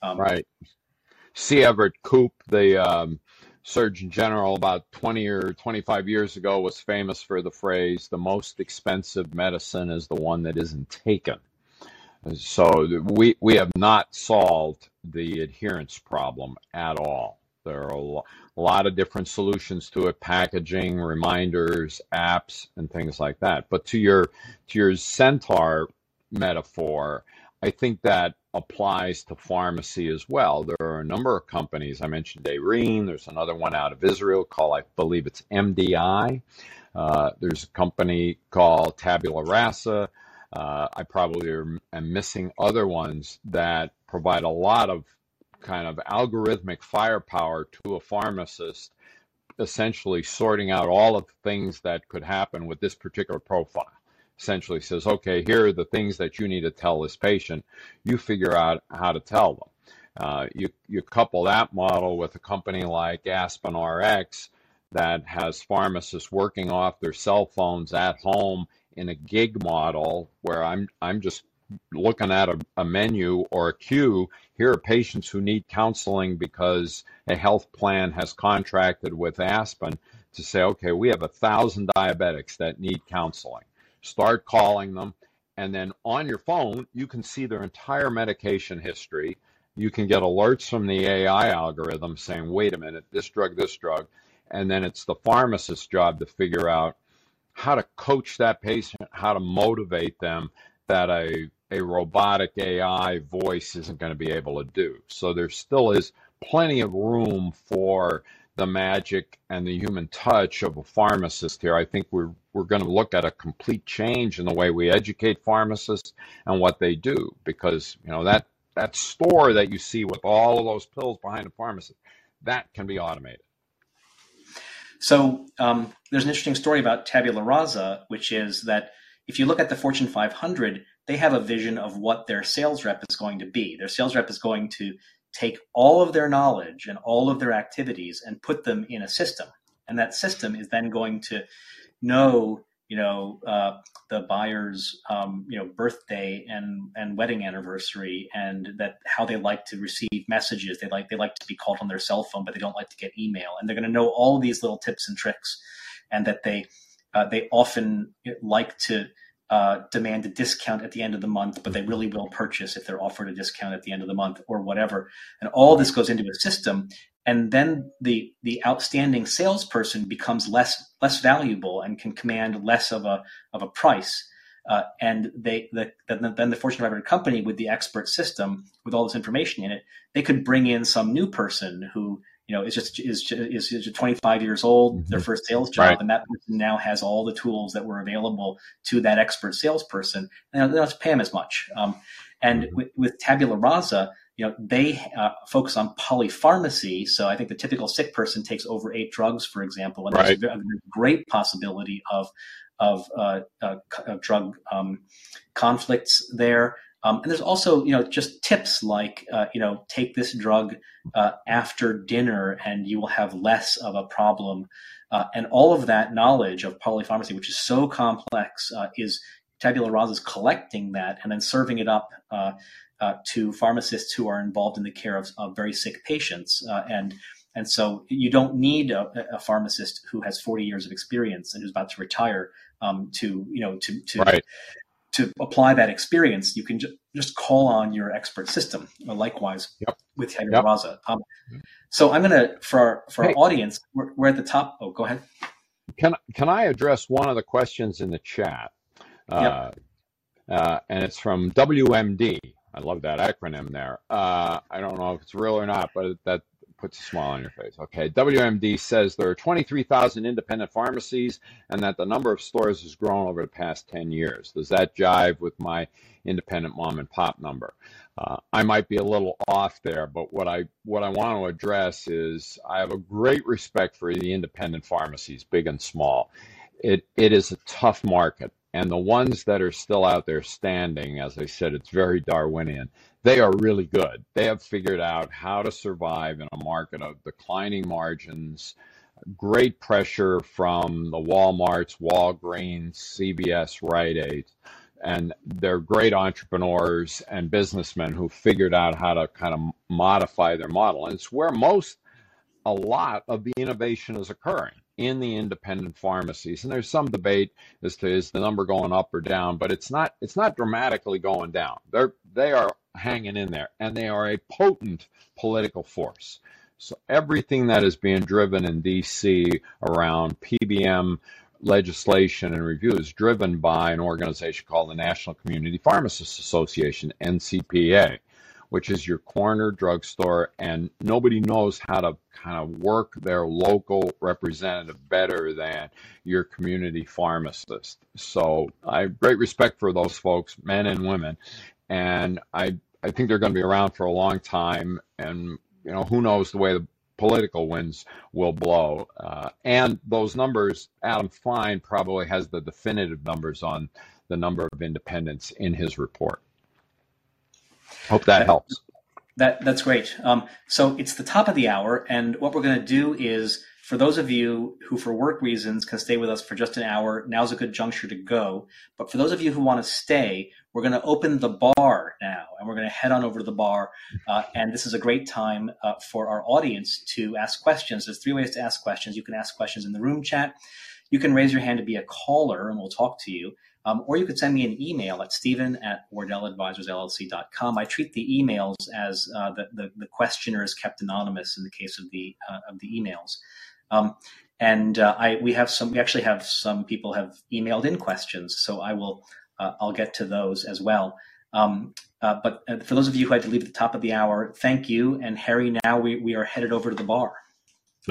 Um, right. C. Everett Koop, the um, Surgeon General about 20 or 25 years ago was famous for the phrase, the most expensive medicine is the one that isn't taken. So we, we have not solved the adherence problem at all. There are a lot of different solutions to it, packaging, reminders, apps, and things like that. But to your to your centaur metaphor, I think that applies to pharmacy as well. There are a number of companies. I mentioned Dayreen. There's another one out of Israel called, I believe it's MDI. Uh, there's a company called Tabula Rasa. Uh, I probably am missing other ones that provide a lot of kind of algorithmic firepower to a pharmacist, essentially sorting out all of the things that could happen with this particular profile essentially says, okay, here are the things that you need to tell this patient. You figure out how to tell them. Uh, you, you couple that model with a company like Aspen RX that has pharmacists working off their cell phones at home in a gig model where I'm, I'm just looking at a, a menu or a queue. Here are patients who need counseling because a health plan has contracted with Aspen to say, okay, we have a thousand diabetics that need counseling start calling them, and then on your phone, you can see their entire medication history. You can get alerts from the AI algorithm saying, wait a minute, this drug, this drug. And then it's the pharmacist's job to figure out how to coach that patient, how to motivate them that a, a robotic AI voice isn't going to be able to do. So there still is plenty of room for the magic and the human touch of a pharmacist here. I think we're we're going to look at a complete change in the way we educate pharmacists and what they do because you know that that store that you see with all of those pills behind the pharmacist that can be automated. So um, there's an interesting story about Tabula Rasa, which is that if you look at the Fortune 500, they have a vision of what their sales rep is going to be. Their sales rep is going to take all of their knowledge and all of their activities and put them in a system. And that system is then going to know, you know, uh, the buyer's, um, you know, birthday and, and wedding anniversary and that how they like to receive messages. They like, they like to be called on their cell phone, but they don't like to get email. And they're going to know all these little tips and tricks and that they, uh, they often like to, uh, demand a discount at the end of the month, but they really will purchase if they're offered a discount at the end of the month or whatever. And all this goes into a system, and then the the outstanding salesperson becomes less less valuable and can command less of a of a price. Uh, and they the, then the Fortune 500 company with the expert system with all this information in it, they could bring in some new person who you know, is just is is, is 25 years old, mm-hmm. their first sales job, right. and that person now has all the tools that were available to that expert salesperson, and they don't have to pay them as much. Um, and mm-hmm. with, with, Tabula Rasa, you know, they uh, focus on polypharmacy. So I think the typical sick person takes over eight drugs, for example, and right. there's a great possibility of of, uh, uh, of drug um, conflicts there. Um, and there's also, you know, just tips like, uh, you know, take this drug uh, after dinner and you will have less of a problem. Uh, and all of that knowledge of polypharmacy, which is so complex, uh, is tabula rasa is collecting that and then serving it up uh, uh, to pharmacists who are involved in the care of, of very sick patients. and and so you don't need a, a, pharmacist who has 40 years of experience and who's about to retire um, to you know to to right to apply that experience, you can ju- just call on your expert system. likewise yep. with Tabula yep. Um, so I'm going to for our, for hey. our audience, we're, we're, at the top. Oh, go ahead. Can can I address one of the questions in the chat? Uh, yep. uh, and it's from WMD. I love that acronym there. Uh, I don't know if it's real or not, but that puts a smile on your face. Okay, WMD says there are 23,000 independent pharmacies and that the number of stores has grown over the past 10 years. Does that jive with my independent mom and pop number? Uh, I might be a little off there, but what I what I want to address is I have a great respect for the independent pharmacies, big and small. It it is a tough market. And the ones that are still out there standing, as I said, it's very Darwinian. They are really good. They have figured out how to survive in a market of declining margins, great pressure from the Walmarts, Walgreens, CVS, Rite Aid. And they're great entrepreneurs and businessmen who figured out how to kind of modify their model. And it's where most, a lot of the innovation is occurring in the independent pharmacies. And there's some debate as to is the number going up or down, but it's not it's not dramatically going down. They're they are hanging in there and they are a potent political force. So everything that is being driven in DC around PBM legislation and review is driven by an organization called the National Community Pharmacists Association, NCPA which is your corner drugstore, and nobody knows how to kind of work their local representative better than your community pharmacist. So I have great respect for those folks, men and women, and I I think they're going to be around for a long time. And you know, who knows the way the political winds will blow. Uh, and those numbers, Adam Fein probably has the definitive numbers on the number of independents in his report. Hope that helps. That that's great. Um, so it's the top of the hour, and what we're going to do is, for those of you who, for work reasons, can stay with us for just an hour, now's a good juncture to go. But for those of you who want to stay, we're going to open the bar now, and we're going to head on over to the bar. Uh, and this is a great time uh, for our audience to ask questions. There's three ways to ask questions. You can ask questions in the room chat. You can raise your hand to be a caller, and we'll talk to you. Um, or you could send me an email at steven at wardelladvisorsllc.com. I treat the emails as uh, the, the, the, questioner is kept anonymous in the case of the, uh, of the emails. Um, and uh, I, we have some, we actually have some people have emailed in questions, so I will, uh, I'll get to those as well. Um, uh, but uh, for those of you who had to leave at the top of the hour, thank you. And Harry, now we, we are headed over to the bar.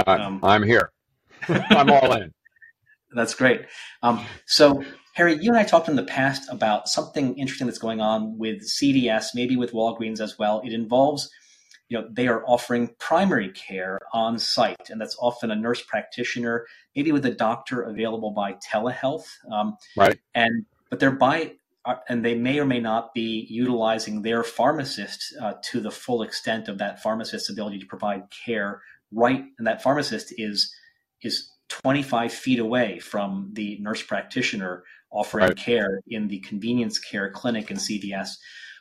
Um, I'm here. I'm all in. That's great. Um, so Harry, you and I talked in the past about something interesting that's going on with CVS, maybe with Walgreens as well. It involves, you know, they are offering primary care on site, and that's often a nurse practitioner, maybe with a doctor available by telehealth. Um, right. And but they're by uh, and they may or may not be utilizing their pharmacist uh, to the full extent of that pharmacist's ability to provide care. Right, and that pharmacist is is 25 feet away from the nurse practitioner offering right. care in the convenience care clinic in CVS.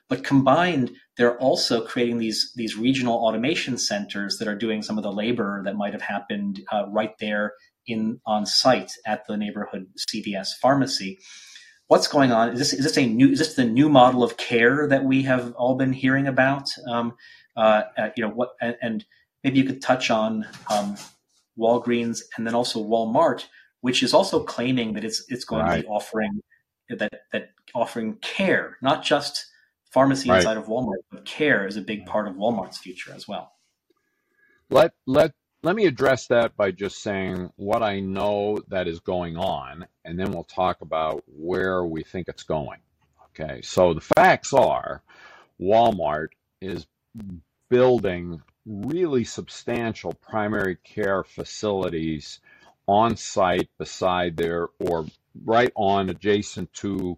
But combined, they're also creating these these regional automation centers that are doing some of the labor that might have happened uh, right there in on site at the neighborhood CVS pharmacy. What's going on? Is this is this a new is this the new model of care that we have all been hearing about? Um, uh, uh, you know what, and, and, maybe you could touch on um, Walgreens and then also Walmart which is also claiming that it's it's going right. to be offering that that offering care, not just pharmacy right. inside of Walmart, but care is a big part of Walmart's future as well. Let let let me address that by just saying what I know that is going on, and then we'll talk about where we think it's going. Okay, so the facts are Walmart is building really substantial primary care facilities on site beside there or right on adjacent to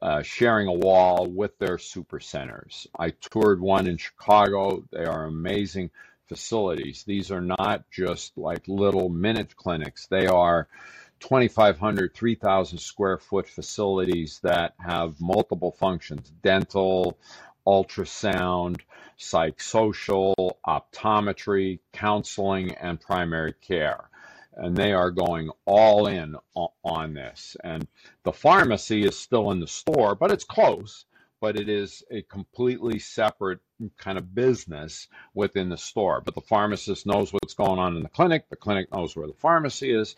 uh, sharing a wall with their super centers. I toured one in Chicago. They are amazing facilities. These are not just like little minute clinics. They are 2,500, 3,000 square foot facilities that have multiple functions dental, ultrasound, psychosocial, optometry, counseling, and primary care. And they are going all in on this. And the pharmacy is still in the store, but it's close. But it is a completely separate kind of business within the store. But the pharmacist knows what's going on in the clinic. The clinic knows where the pharmacy is,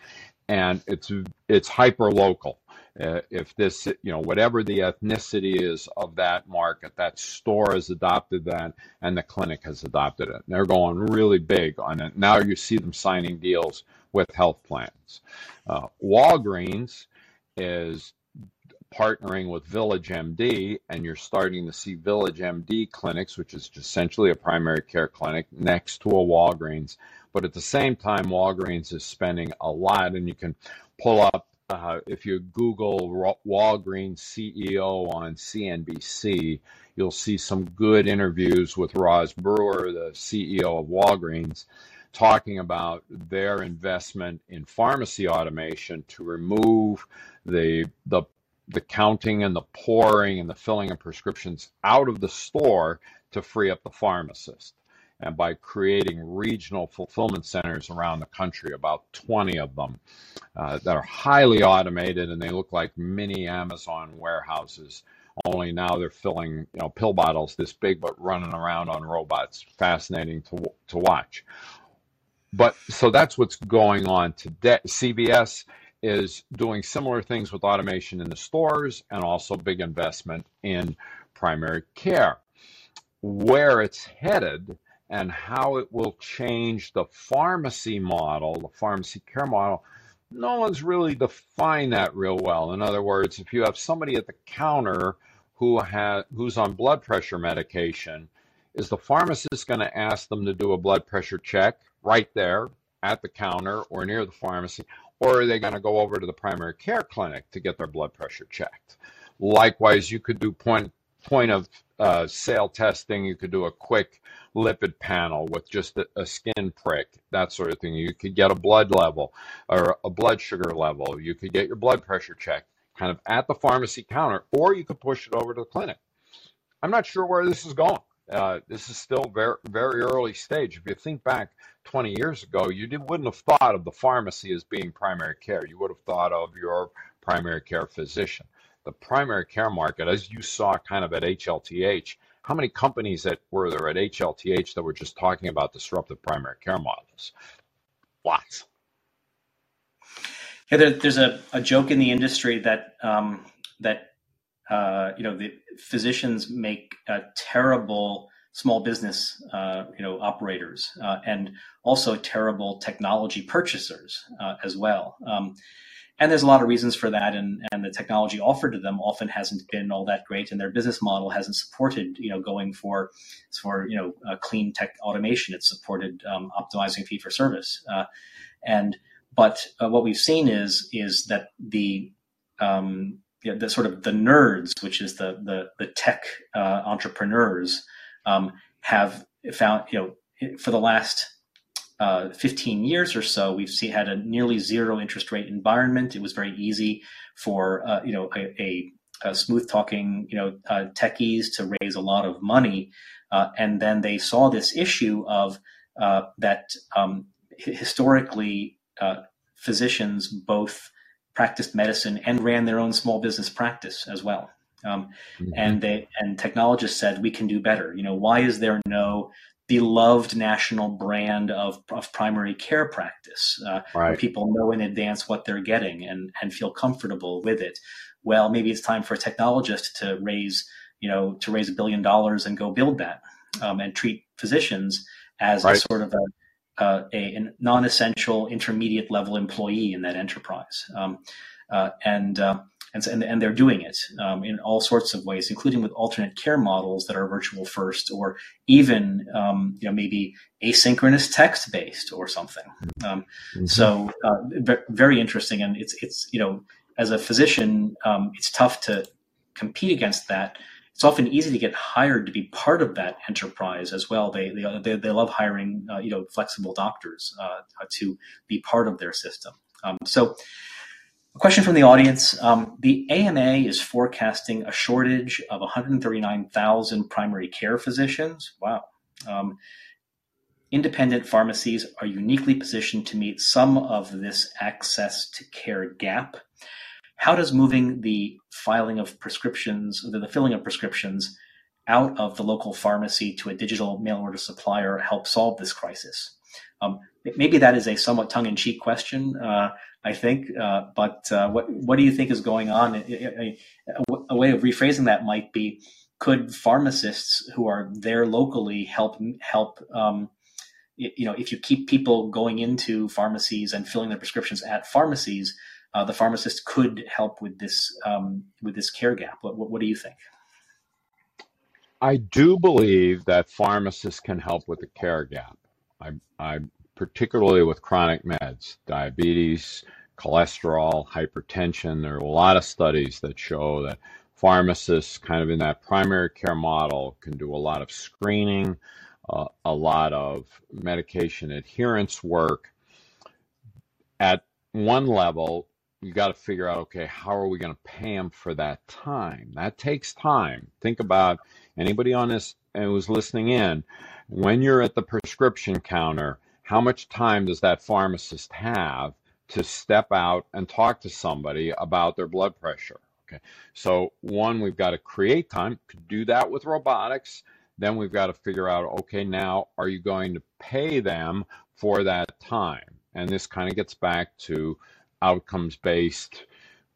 and it's it's hyper local. Uh, if this, you know, whatever the ethnicity is of that market, that store has adopted that, and the clinic has adopted it. And they're going really big on it. Now you see them signing deals with health plans. Uh, Walgreens is partnering with Village MD, and you're starting to see Village MD clinics, which is essentially a primary care clinic next to a Walgreens. But at the same time, Walgreens is spending a lot, and you can pull up uh, if you Google Walgreens CEO on CNBC, you'll see some good interviews with Roz Brewer, the CEO of Walgreens, talking about their investment in pharmacy automation to remove the the the counting and the pouring and the filling of prescriptions out of the store to free up the pharmacist and by creating regional fulfillment centers around the country, about 20 of them uh, that are highly automated and they look like mini Amazon warehouses. Only now they're filling you know pill bottles this big, but running around on robots. Fascinating to to watch. But so that's what's going on today. CVS is doing similar things with automation in the stores and also big investment in primary care. Where it's headed and how it will change the pharmacy model, the pharmacy care model, no one's really defined that real well. In other words, if you have somebody at the counter who has who's on blood pressure medication, is the pharmacist going to ask them to do a blood pressure check right there at the counter or near the pharmacy, or are they going to go over to the primary care clinic to get their blood pressure checked? Likewise, you could do point point of uh, sale testing. You could do a quick lipid panel with just a, a, skin prick, that sort of thing. You could get a blood level or a blood sugar level. You could get your blood pressure checked kind of at the pharmacy counter, or you could push it over to the clinic. I'm not sure where this is going. Uh, this is still very, very early stage. If you think back 20 years ago, you did, wouldn't have thought of the pharmacy as being primary care. You would have thought of your primary care physician the primary care market, as you saw kind of at HLTH, how many companies that were there at HLTH that were just talking about disruptive primary care models? Lots. Yeah, there, there's a, a joke in the industry that um, that uh, you know the physicians make a terrible small business uh, you know operators uh, and also terrible technology purchasers uh, as well. Um, and there's a lot of reasons for that and, and the technology offered to them often hasn't been all that great and their business model hasn't supported you know going for for you know uh, clean tech automation. It's supported um, optimizing fee for service. Uh, and but uh, what we've seen is is that the um, you know, the sort of the nerds which is the the, the tech uh, entrepreneurs um, have found you know for the last uh, 15 years or so, we've seen had a nearly zero interest rate environment. It was very easy for uh, you know a, a, a smooth talking you know uh, techies to raise a lot of money, uh, and then they saw this issue of uh, that um, historically uh, physicians both practiced medicine and ran their own small business practice as well. Um, mm-hmm. And they and technologists said we can do better. You know, why is there no beloved national brand of, of primary care practice uh, right. people know in advance what they're getting and, and feel comfortable with it well maybe it's time for a technologist to raise you know to raise a billion dollars and go build that um, and treat physicians as right. a sort of a, uh, a, a, non-essential intermediate level employee in that enterprise um, uh, and uh, and, and, and they're doing it um, in all sorts of ways, including with alternate care models that are virtual first, or even um, you know maybe asynchronous text based or something. Um, mm-hmm. So uh, very interesting, and it's it's you know as a physician, um, it's tough to compete against that, it's often easy to get hired to be part of that enterprise as well. They they they, they love hiring uh, you know flexible doctors uh, to be part of their system. Um, so. A question from the audience. Um, the AMA is forecasting a shortage of 139,000 primary care physicians. Wow. Um, independent pharmacies are uniquely positioned to meet some of this access to care gap. How does moving the filing of prescriptions, the filling of prescriptions out of the local pharmacy to a digital mail order supplier help solve this crisis? Um, maybe that is a somewhat tongue-in-cheek question, uh, I think, uh, but uh, what what do you think is going on? A, a, a, way of rephrasing that might be: Could pharmacists who are there locally help help um, you know if you keep people going into pharmacies and filling their prescriptions at pharmacies uh, the pharmacist could help with this um, with this care gap. What, what, what do you think? I do believe that pharmacists can help with the care gap. I, I particularly with chronic meds, diabetes, cholesterol, hypertension. There are a lot of studies that show that pharmacists, kind of in that primary care model, can do a lot of screening, uh, a lot of medication adherence work. At one level, you got to figure out okay how are we going to pay them for that time that takes time think about anybody on this and who's listening in when you're at the prescription counter how much time does that pharmacist have to step out and talk to somebody about their blood pressure okay? So one we've got to create time to do that with robotics. Then we've got to figure out okay now are you going to pay them for that time? And this kind of gets back to outcomes based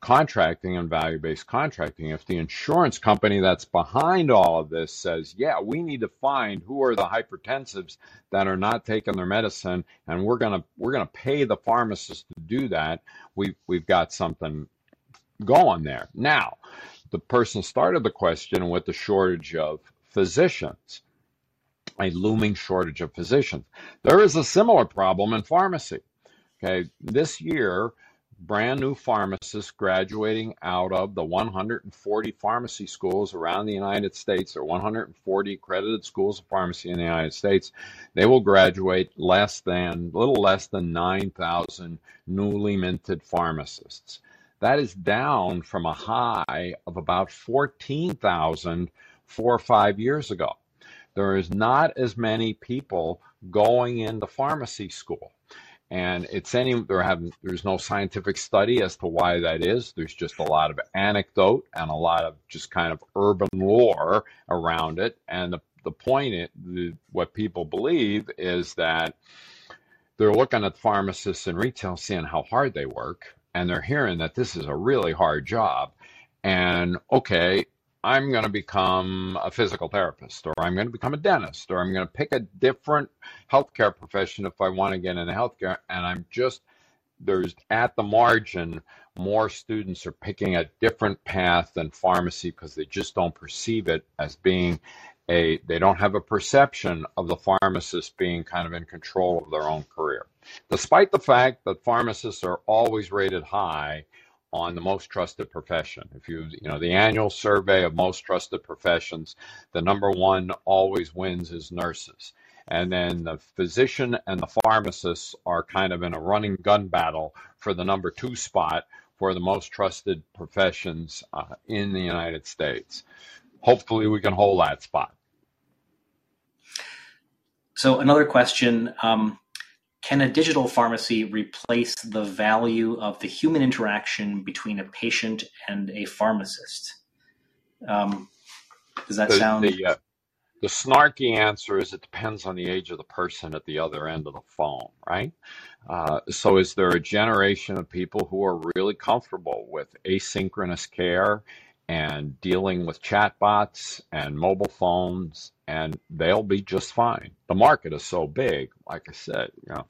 contracting and value based contracting. If the insurance company that's behind all of this says, yeah, we need to find who are the hypertensives that are not taking their medicine and we're going to we're going to pay the pharmacist to do that, we we've got something going there. Now, the person started the question with the shortage of physicians. A looming shortage of physicians. There is a similar problem in pharmacy. Okay, this year brand new pharmacists graduating out of the 140 pharmacy schools around the United States, or 140 accredited schools of pharmacy in the United States, they will graduate less than, little less than 9,000 newly minted pharmacists. That is down from a high of about 14,000 four or five years ago. There is not as many people going into pharmacy school and it's any there have there's no scientific study as to why that is. There's just a lot of anecdote and a lot of just kind of urban lore around it. And the the point it, the, what people believe is that they're looking at pharmacists and retail seeing how hard they work and they're hearing that this is a really hard job. And okay I'm going to become a physical therapist, or I'm going to become a dentist, or I'm going to pick a different healthcare profession if I want to get into healthcare. And I'm just, there's at the margin, more students are picking a different path than pharmacy because they just don't perceive it as being a, they don't have a perception of the pharmacist being kind of in control of their own career. Despite the fact that pharmacists are always rated high on the most trusted profession. If you, you know, the annual survey of most trusted professions, the number one always wins is nurses. And then the physician and the pharmacists are kind of in a running gun battle for the number two spot for the most trusted professions uh, in the United States. Hopefully, we can hold that spot. So, another question. Um, can a digital pharmacy replace the value of the human interaction between a patient and a pharmacist? Um, does that the, sound? The, uh, the snarky answer is it depends on the age of the person at the other end of the phone, right? Uh, so, is there a generation of people who are really comfortable with asynchronous care and dealing with chatbots and mobile phones, and they'll be just fine. The market is so big, like I said, you know,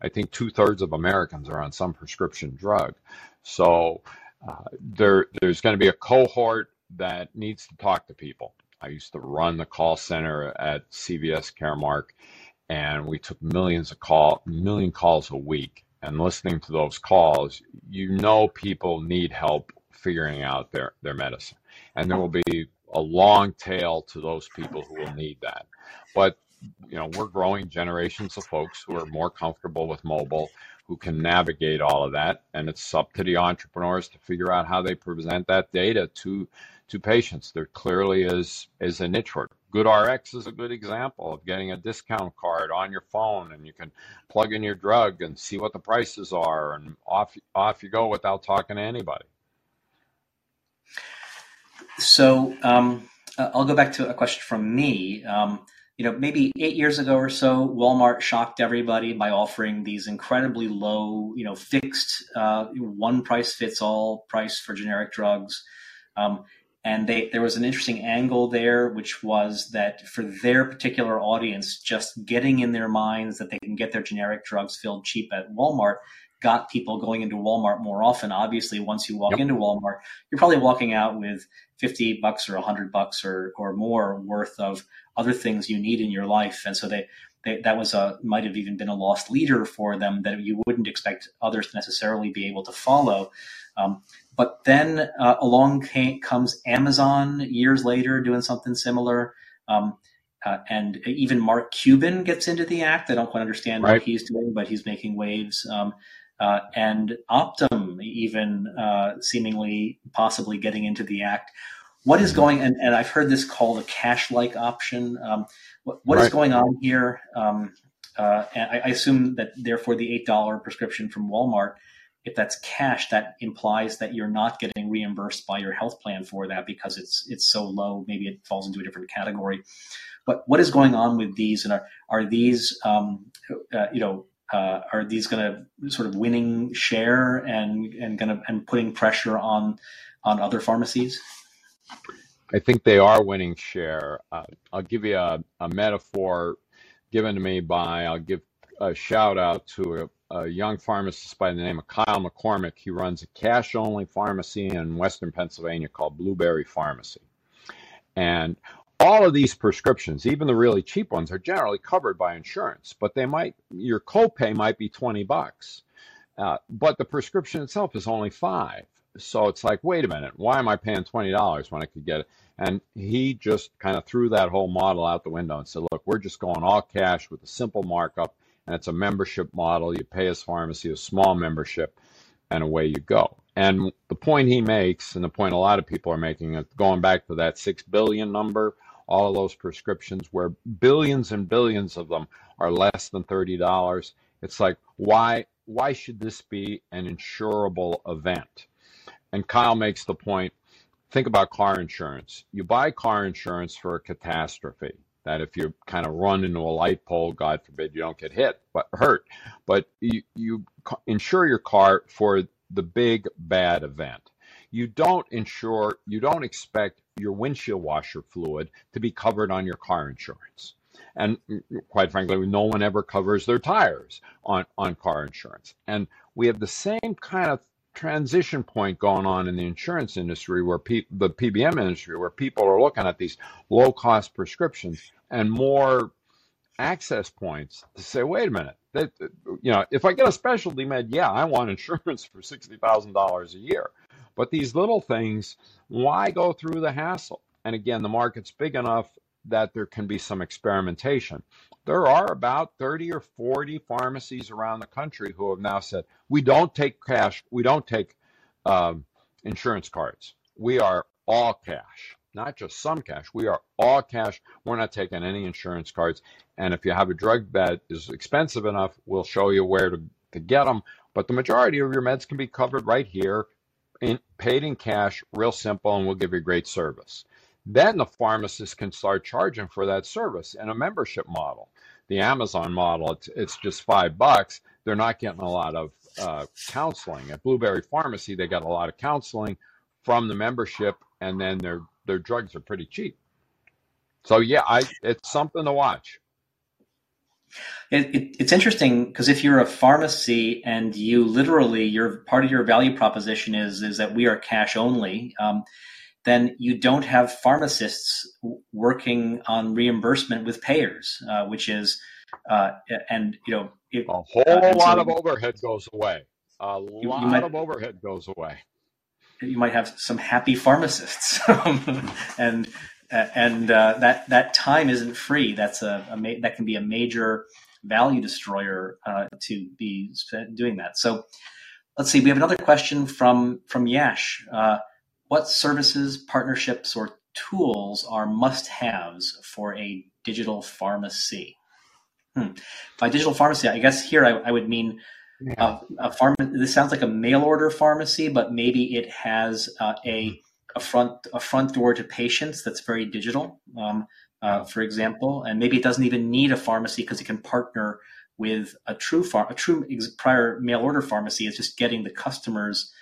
I think two thirds of Americans are on some prescription drug. So uh, there, there's going to be a cohort that needs to talk to people. I used to run the call center at CVS Caremark, and we took millions of call, million calls a week. And listening to those calls, you know people need help figuring out their, their medicine. and there will be a long tail to those people who will need that. But you know, we're growing generations of folks who are more comfortable with mobile, who can navigate all of that, and it's up to the entrepreneurs to figure out how they present that data to to patients. There clearly is is a niche for it. GoodRx is a good example of getting a discount card on your phone, and you can plug in your drug and see what the prices are, and off off you go without talking to anybody. So um, I'll go back to a question from me. Um, you know, maybe eight years ago or so, Walmart shocked everybody by offering these incredibly low, you know, fixed uh, one price fits all price for generic drugs. Um, and they, there was an interesting angle there, which was that for their particular audience, just getting in their minds that they can get their generic drugs filled cheap at Walmart got people going into Walmart more often. Obviously, once you walk yep. into Walmart, you're probably walking out with 50 bucks or 100 bucks or, or more worth of other things you need in your life. And so they, they, that was a might have even been a lost leader for them that you wouldn't expect others to necessarily be able to follow. Um, but then uh, along came, comes Amazon years later doing something similar. Um, uh, and even Mark Cuban gets into the act. I don't quite understand right. what he's doing, but he's making waves. Um, uh, and Optum even uh, seemingly possibly getting into the act. What is going and, and I've heard this called a cash-like option. Um, what, what right. is going on here? Um, uh, and I, I, assume that therefore the eight dollar prescription from Walmart, if that's cash, that implies that you're not getting reimbursed by your health plan for that because it's it's so low. Maybe it falls into a different category. But what is going on with these? And are are these um, uh, you know uh, are these going to sort of winning share and and going to and putting pressure on on other pharmacies? I think they are winning share. Uh, I'll give you a, a, metaphor given to me by, I'll give a shout out to a, a, young pharmacist by the name of Kyle McCormick. He runs a cash only pharmacy in Western Pennsylvania called Blueberry Pharmacy. And all of these prescriptions, even the really cheap ones, are generally covered by insurance, but they might, your copay might be 20 bucks. Uh, but the prescription itself is only five. So it's like, wait a minute, why am I paying $20 when I could get it? And he just kind of threw that whole model out the window and said, look, we're just going all cash with a simple markup, and it's a membership model. You pay as pharmacy a small membership, and away you go. And the point he makes, and the point a lot of people are making, going back to that six billion number, all of those prescriptions where billions and billions of them are less than $30. It's like, why, why should this be an insurable event? And Kyle makes the point, think about car insurance. You buy car insurance for a catastrophe that if you kind of run into a light pole, God forbid you don't get hit, but hurt. But you, you insure your car for the big bad event. You don't insure, you don't expect your windshield washer fluid to be covered on your car insurance. And mm, mm, quite frankly, no one ever covers their tires on, on car insurance. And we have the same kind of transition point going on in the insurance industry where pe- the PBM industry where people are looking at these low cost prescriptions and more access points to say, wait a minute, that uh, you know, if I get a specialty med, yeah, I want insurance for sixty thousand dollars a year. But these little things, why go through the hassle? And again, the market's big enough that there can be some experimentation. There are about 30 or 40 pharmacies around the country who have now said, we don't take cash, we don't take um, insurance cards. We are all cash, not just some cash. We are all cash. We're not taking any insurance cards. And if you have a drug that is expensive enough, we'll show you where to, to get them. But the majority of your meds can be covered right here in, paid in cash, real simple, and we'll give you great service. Then the pharmacist can start charging for that service in a membership model. The Amazon model, it's, it's just five bucks. They're not getting a lot of uh, counseling. At Blueberry Pharmacy, they got a lot of counseling from the membership, and then their their drugs are pretty cheap. So yeah, I it's something to watch. It, it, it's interesting because if you're a pharmacy and you literally your part of your value proposition is is that we are cash only, um, then you don't have pharmacists working on reimbursement with payers, uh, which is uh, and you know it, a whole uh, lot so, of overhead goes away. A lot you might, of overhead goes away. you might have some happy pharmacists, and and uh, that that time isn't free. That's a, a ma- that can be a major value destroyer uh, to be doing that. So let's see. We have another question from from Yash. Uh, what services, partnerships, or tools are must-haves for a digital pharmacy? Hmm. By digital pharmacy, I guess here I, I would mean yeah. a, a farm. This sounds like a mail order pharmacy, but maybe it has uh, a a front a front door to patients that's very digital. Um, uh, for example, and maybe it doesn't even need a pharmacy because it can partner with a true far, a true ex- prior mail order pharmacy. It's just getting the customers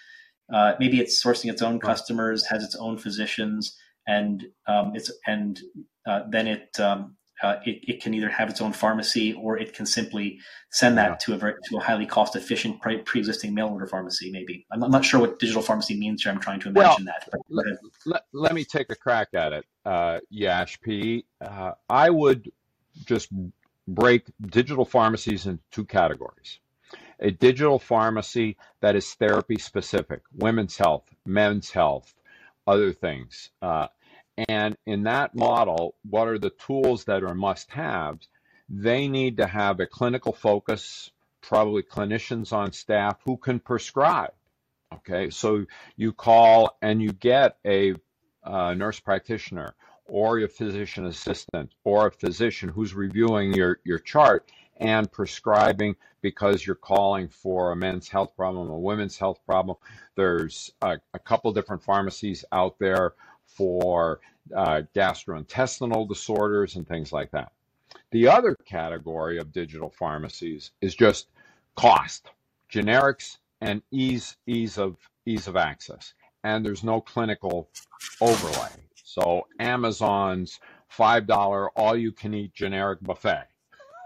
uh, maybe it's sourcing its own customers, has its own physicians, and um, it's and uh, then it, um, uh, it, it can either have its own pharmacy or it can simply send that yeah. to a very, to a highly cost efficient pre existing mail order pharmacy. Maybe I'm not, I'm not, sure what digital pharmacy means here. I'm trying to imagine well, that. Let, let, let, me take a crack at it, uh, Yash P. Uh, I would just break digital pharmacies into two categories a digital pharmacy that is therapy specific, women's health, men's health, other things. Uh, and in that model, what are the tools that are must haves? They need to have a clinical focus, probably clinicians on staff who can prescribe. Okay, so you call and you get a uh, nurse practitioner or a physician assistant or a physician who's reviewing your, your chart and prescribing because you're calling for a men's health problem, a women's health problem. There's a, a couple different pharmacies out there for uh, gastrointestinal disorders and things like that. The other category of digital pharmacies is just cost, generics, and ease ease of ease of access. And there's no clinical overlay. So Amazon's five dollar all you can eat generic buffet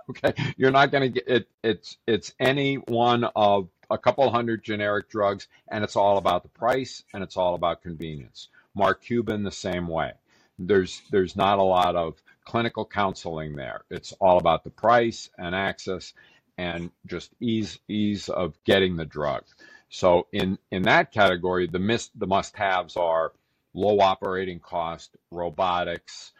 Okay, you're not going to get it. It's it's any one of a couple hundred generic drugs, and it's all about the price and it's all about convenience. Mark Cuban the same way. There's there's not a lot of clinical counseling there. It's all about the price and access and just ease ease of getting the drug. So in in that category, the miss the must haves are low operating cost, robotics,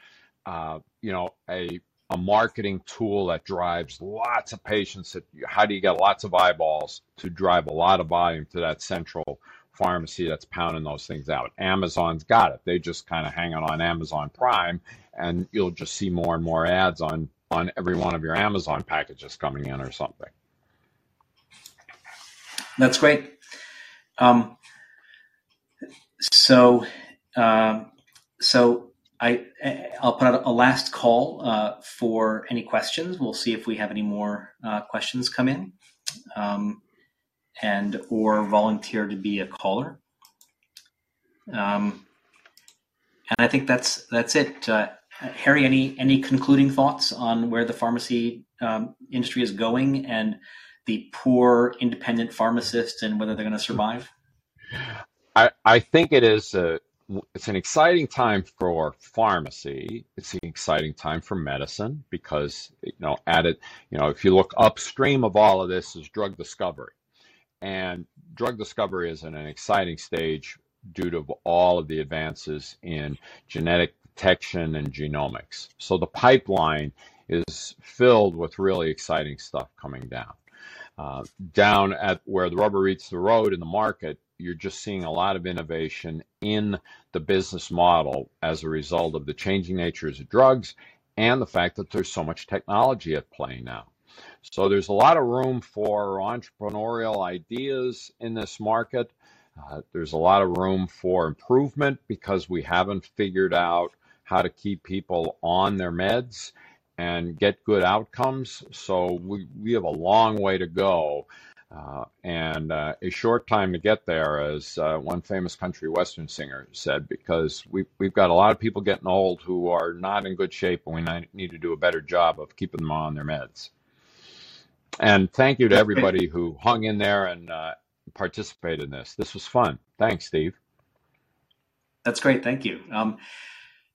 uh, you know, a a marketing tool that drives lots of patients. That, how do you get lots of eyeballs to drive a lot of volume to that central pharmacy that's pounding those things out? Amazon's got it. They just kind of hang it on Amazon Prime, and you'll just see more and more ads on on every one of your Amazon packages coming in or something. That's great. Um, so, uh, so I, I'll put out a last call uh, for any questions. We'll see if we have any more uh, questions come in, um, and or volunteer to be a caller. Um, and I think that's that's it. Uh, Harry, any any concluding thoughts on where the pharmacy um, industry is going and the poor independent pharmacists and whether they're going to survive? I, I think it is a, it's an exciting time for pharmacy. It's an exciting time for medicine because you know it, you know, if you look upstream of all of this is drug discovery. And drug discovery is in an exciting stage due to all of the advances in genetic detection and genomics. So the pipeline is filled with really exciting stuff coming down. Uh, down at where the rubber meets the road in the market, you're just seeing a lot of innovation in the business model as a result of the changing natures of drugs and the fact that there's so much technology at play now. So there's a lot of room for entrepreneurial ideas in this market. Uh, there's a lot of room for improvement because we haven't figured out how to keep people on their meds and get good outcomes. So we, we have a long way to go uh, and uh, a short time to get there, as uh, one famous country western singer said, because we, we've got a lot of people getting old who are not in good shape, and we need to do a better job of keeping them on their meds. And thank you to everybody who hung in there and uh, participated in this. This was fun. Thanks, Steve. That's great. Thank you. Um,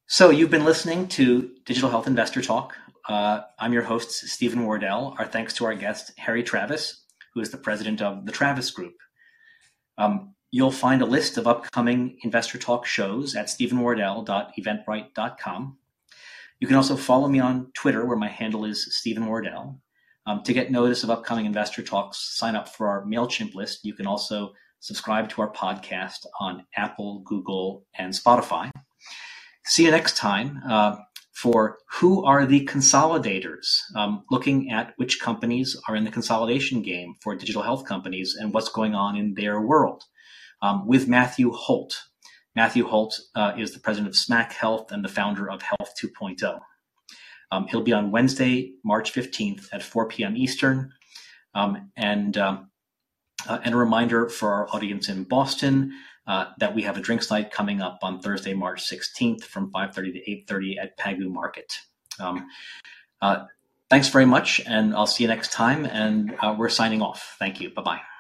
so you've been listening to Digital Health Investor Talk. Uh, I'm your host, Steven Wardell. Our thanks to our guest, Harry Travis who is the president of the Travis Group. Um, you'll find a list of upcoming Investor Talk shows at stevenwardell.eventbrite.com. You can also follow me on Twitter, where my handle is Steven Wardell. Um, to get notice of upcoming investor talks, sign up for our MailChimp list. You can also subscribe to our podcast on Apple, Google, and Spotify. See you next time uh, for Who Are the Consolidators? Um, looking at which companies are in the consolidation game for digital health companies and what's going on in their world um, with Matthew Holt. Matthew Holt uh, is the president of Smack Health and the founder of Health 2.0. Um, he'll be on Wednesday, March 15th at 4 p.m. Eastern. Um, and, um, uh, and a reminder for our audience in Boston uh, that we have a drinks night coming up on Thursday, March 16th from 5.30 to 8.30 at Pagu Market. Um, uh, thanks very much, and I'll see you next time. And uh, we're signing off. Thank you. Bye-bye.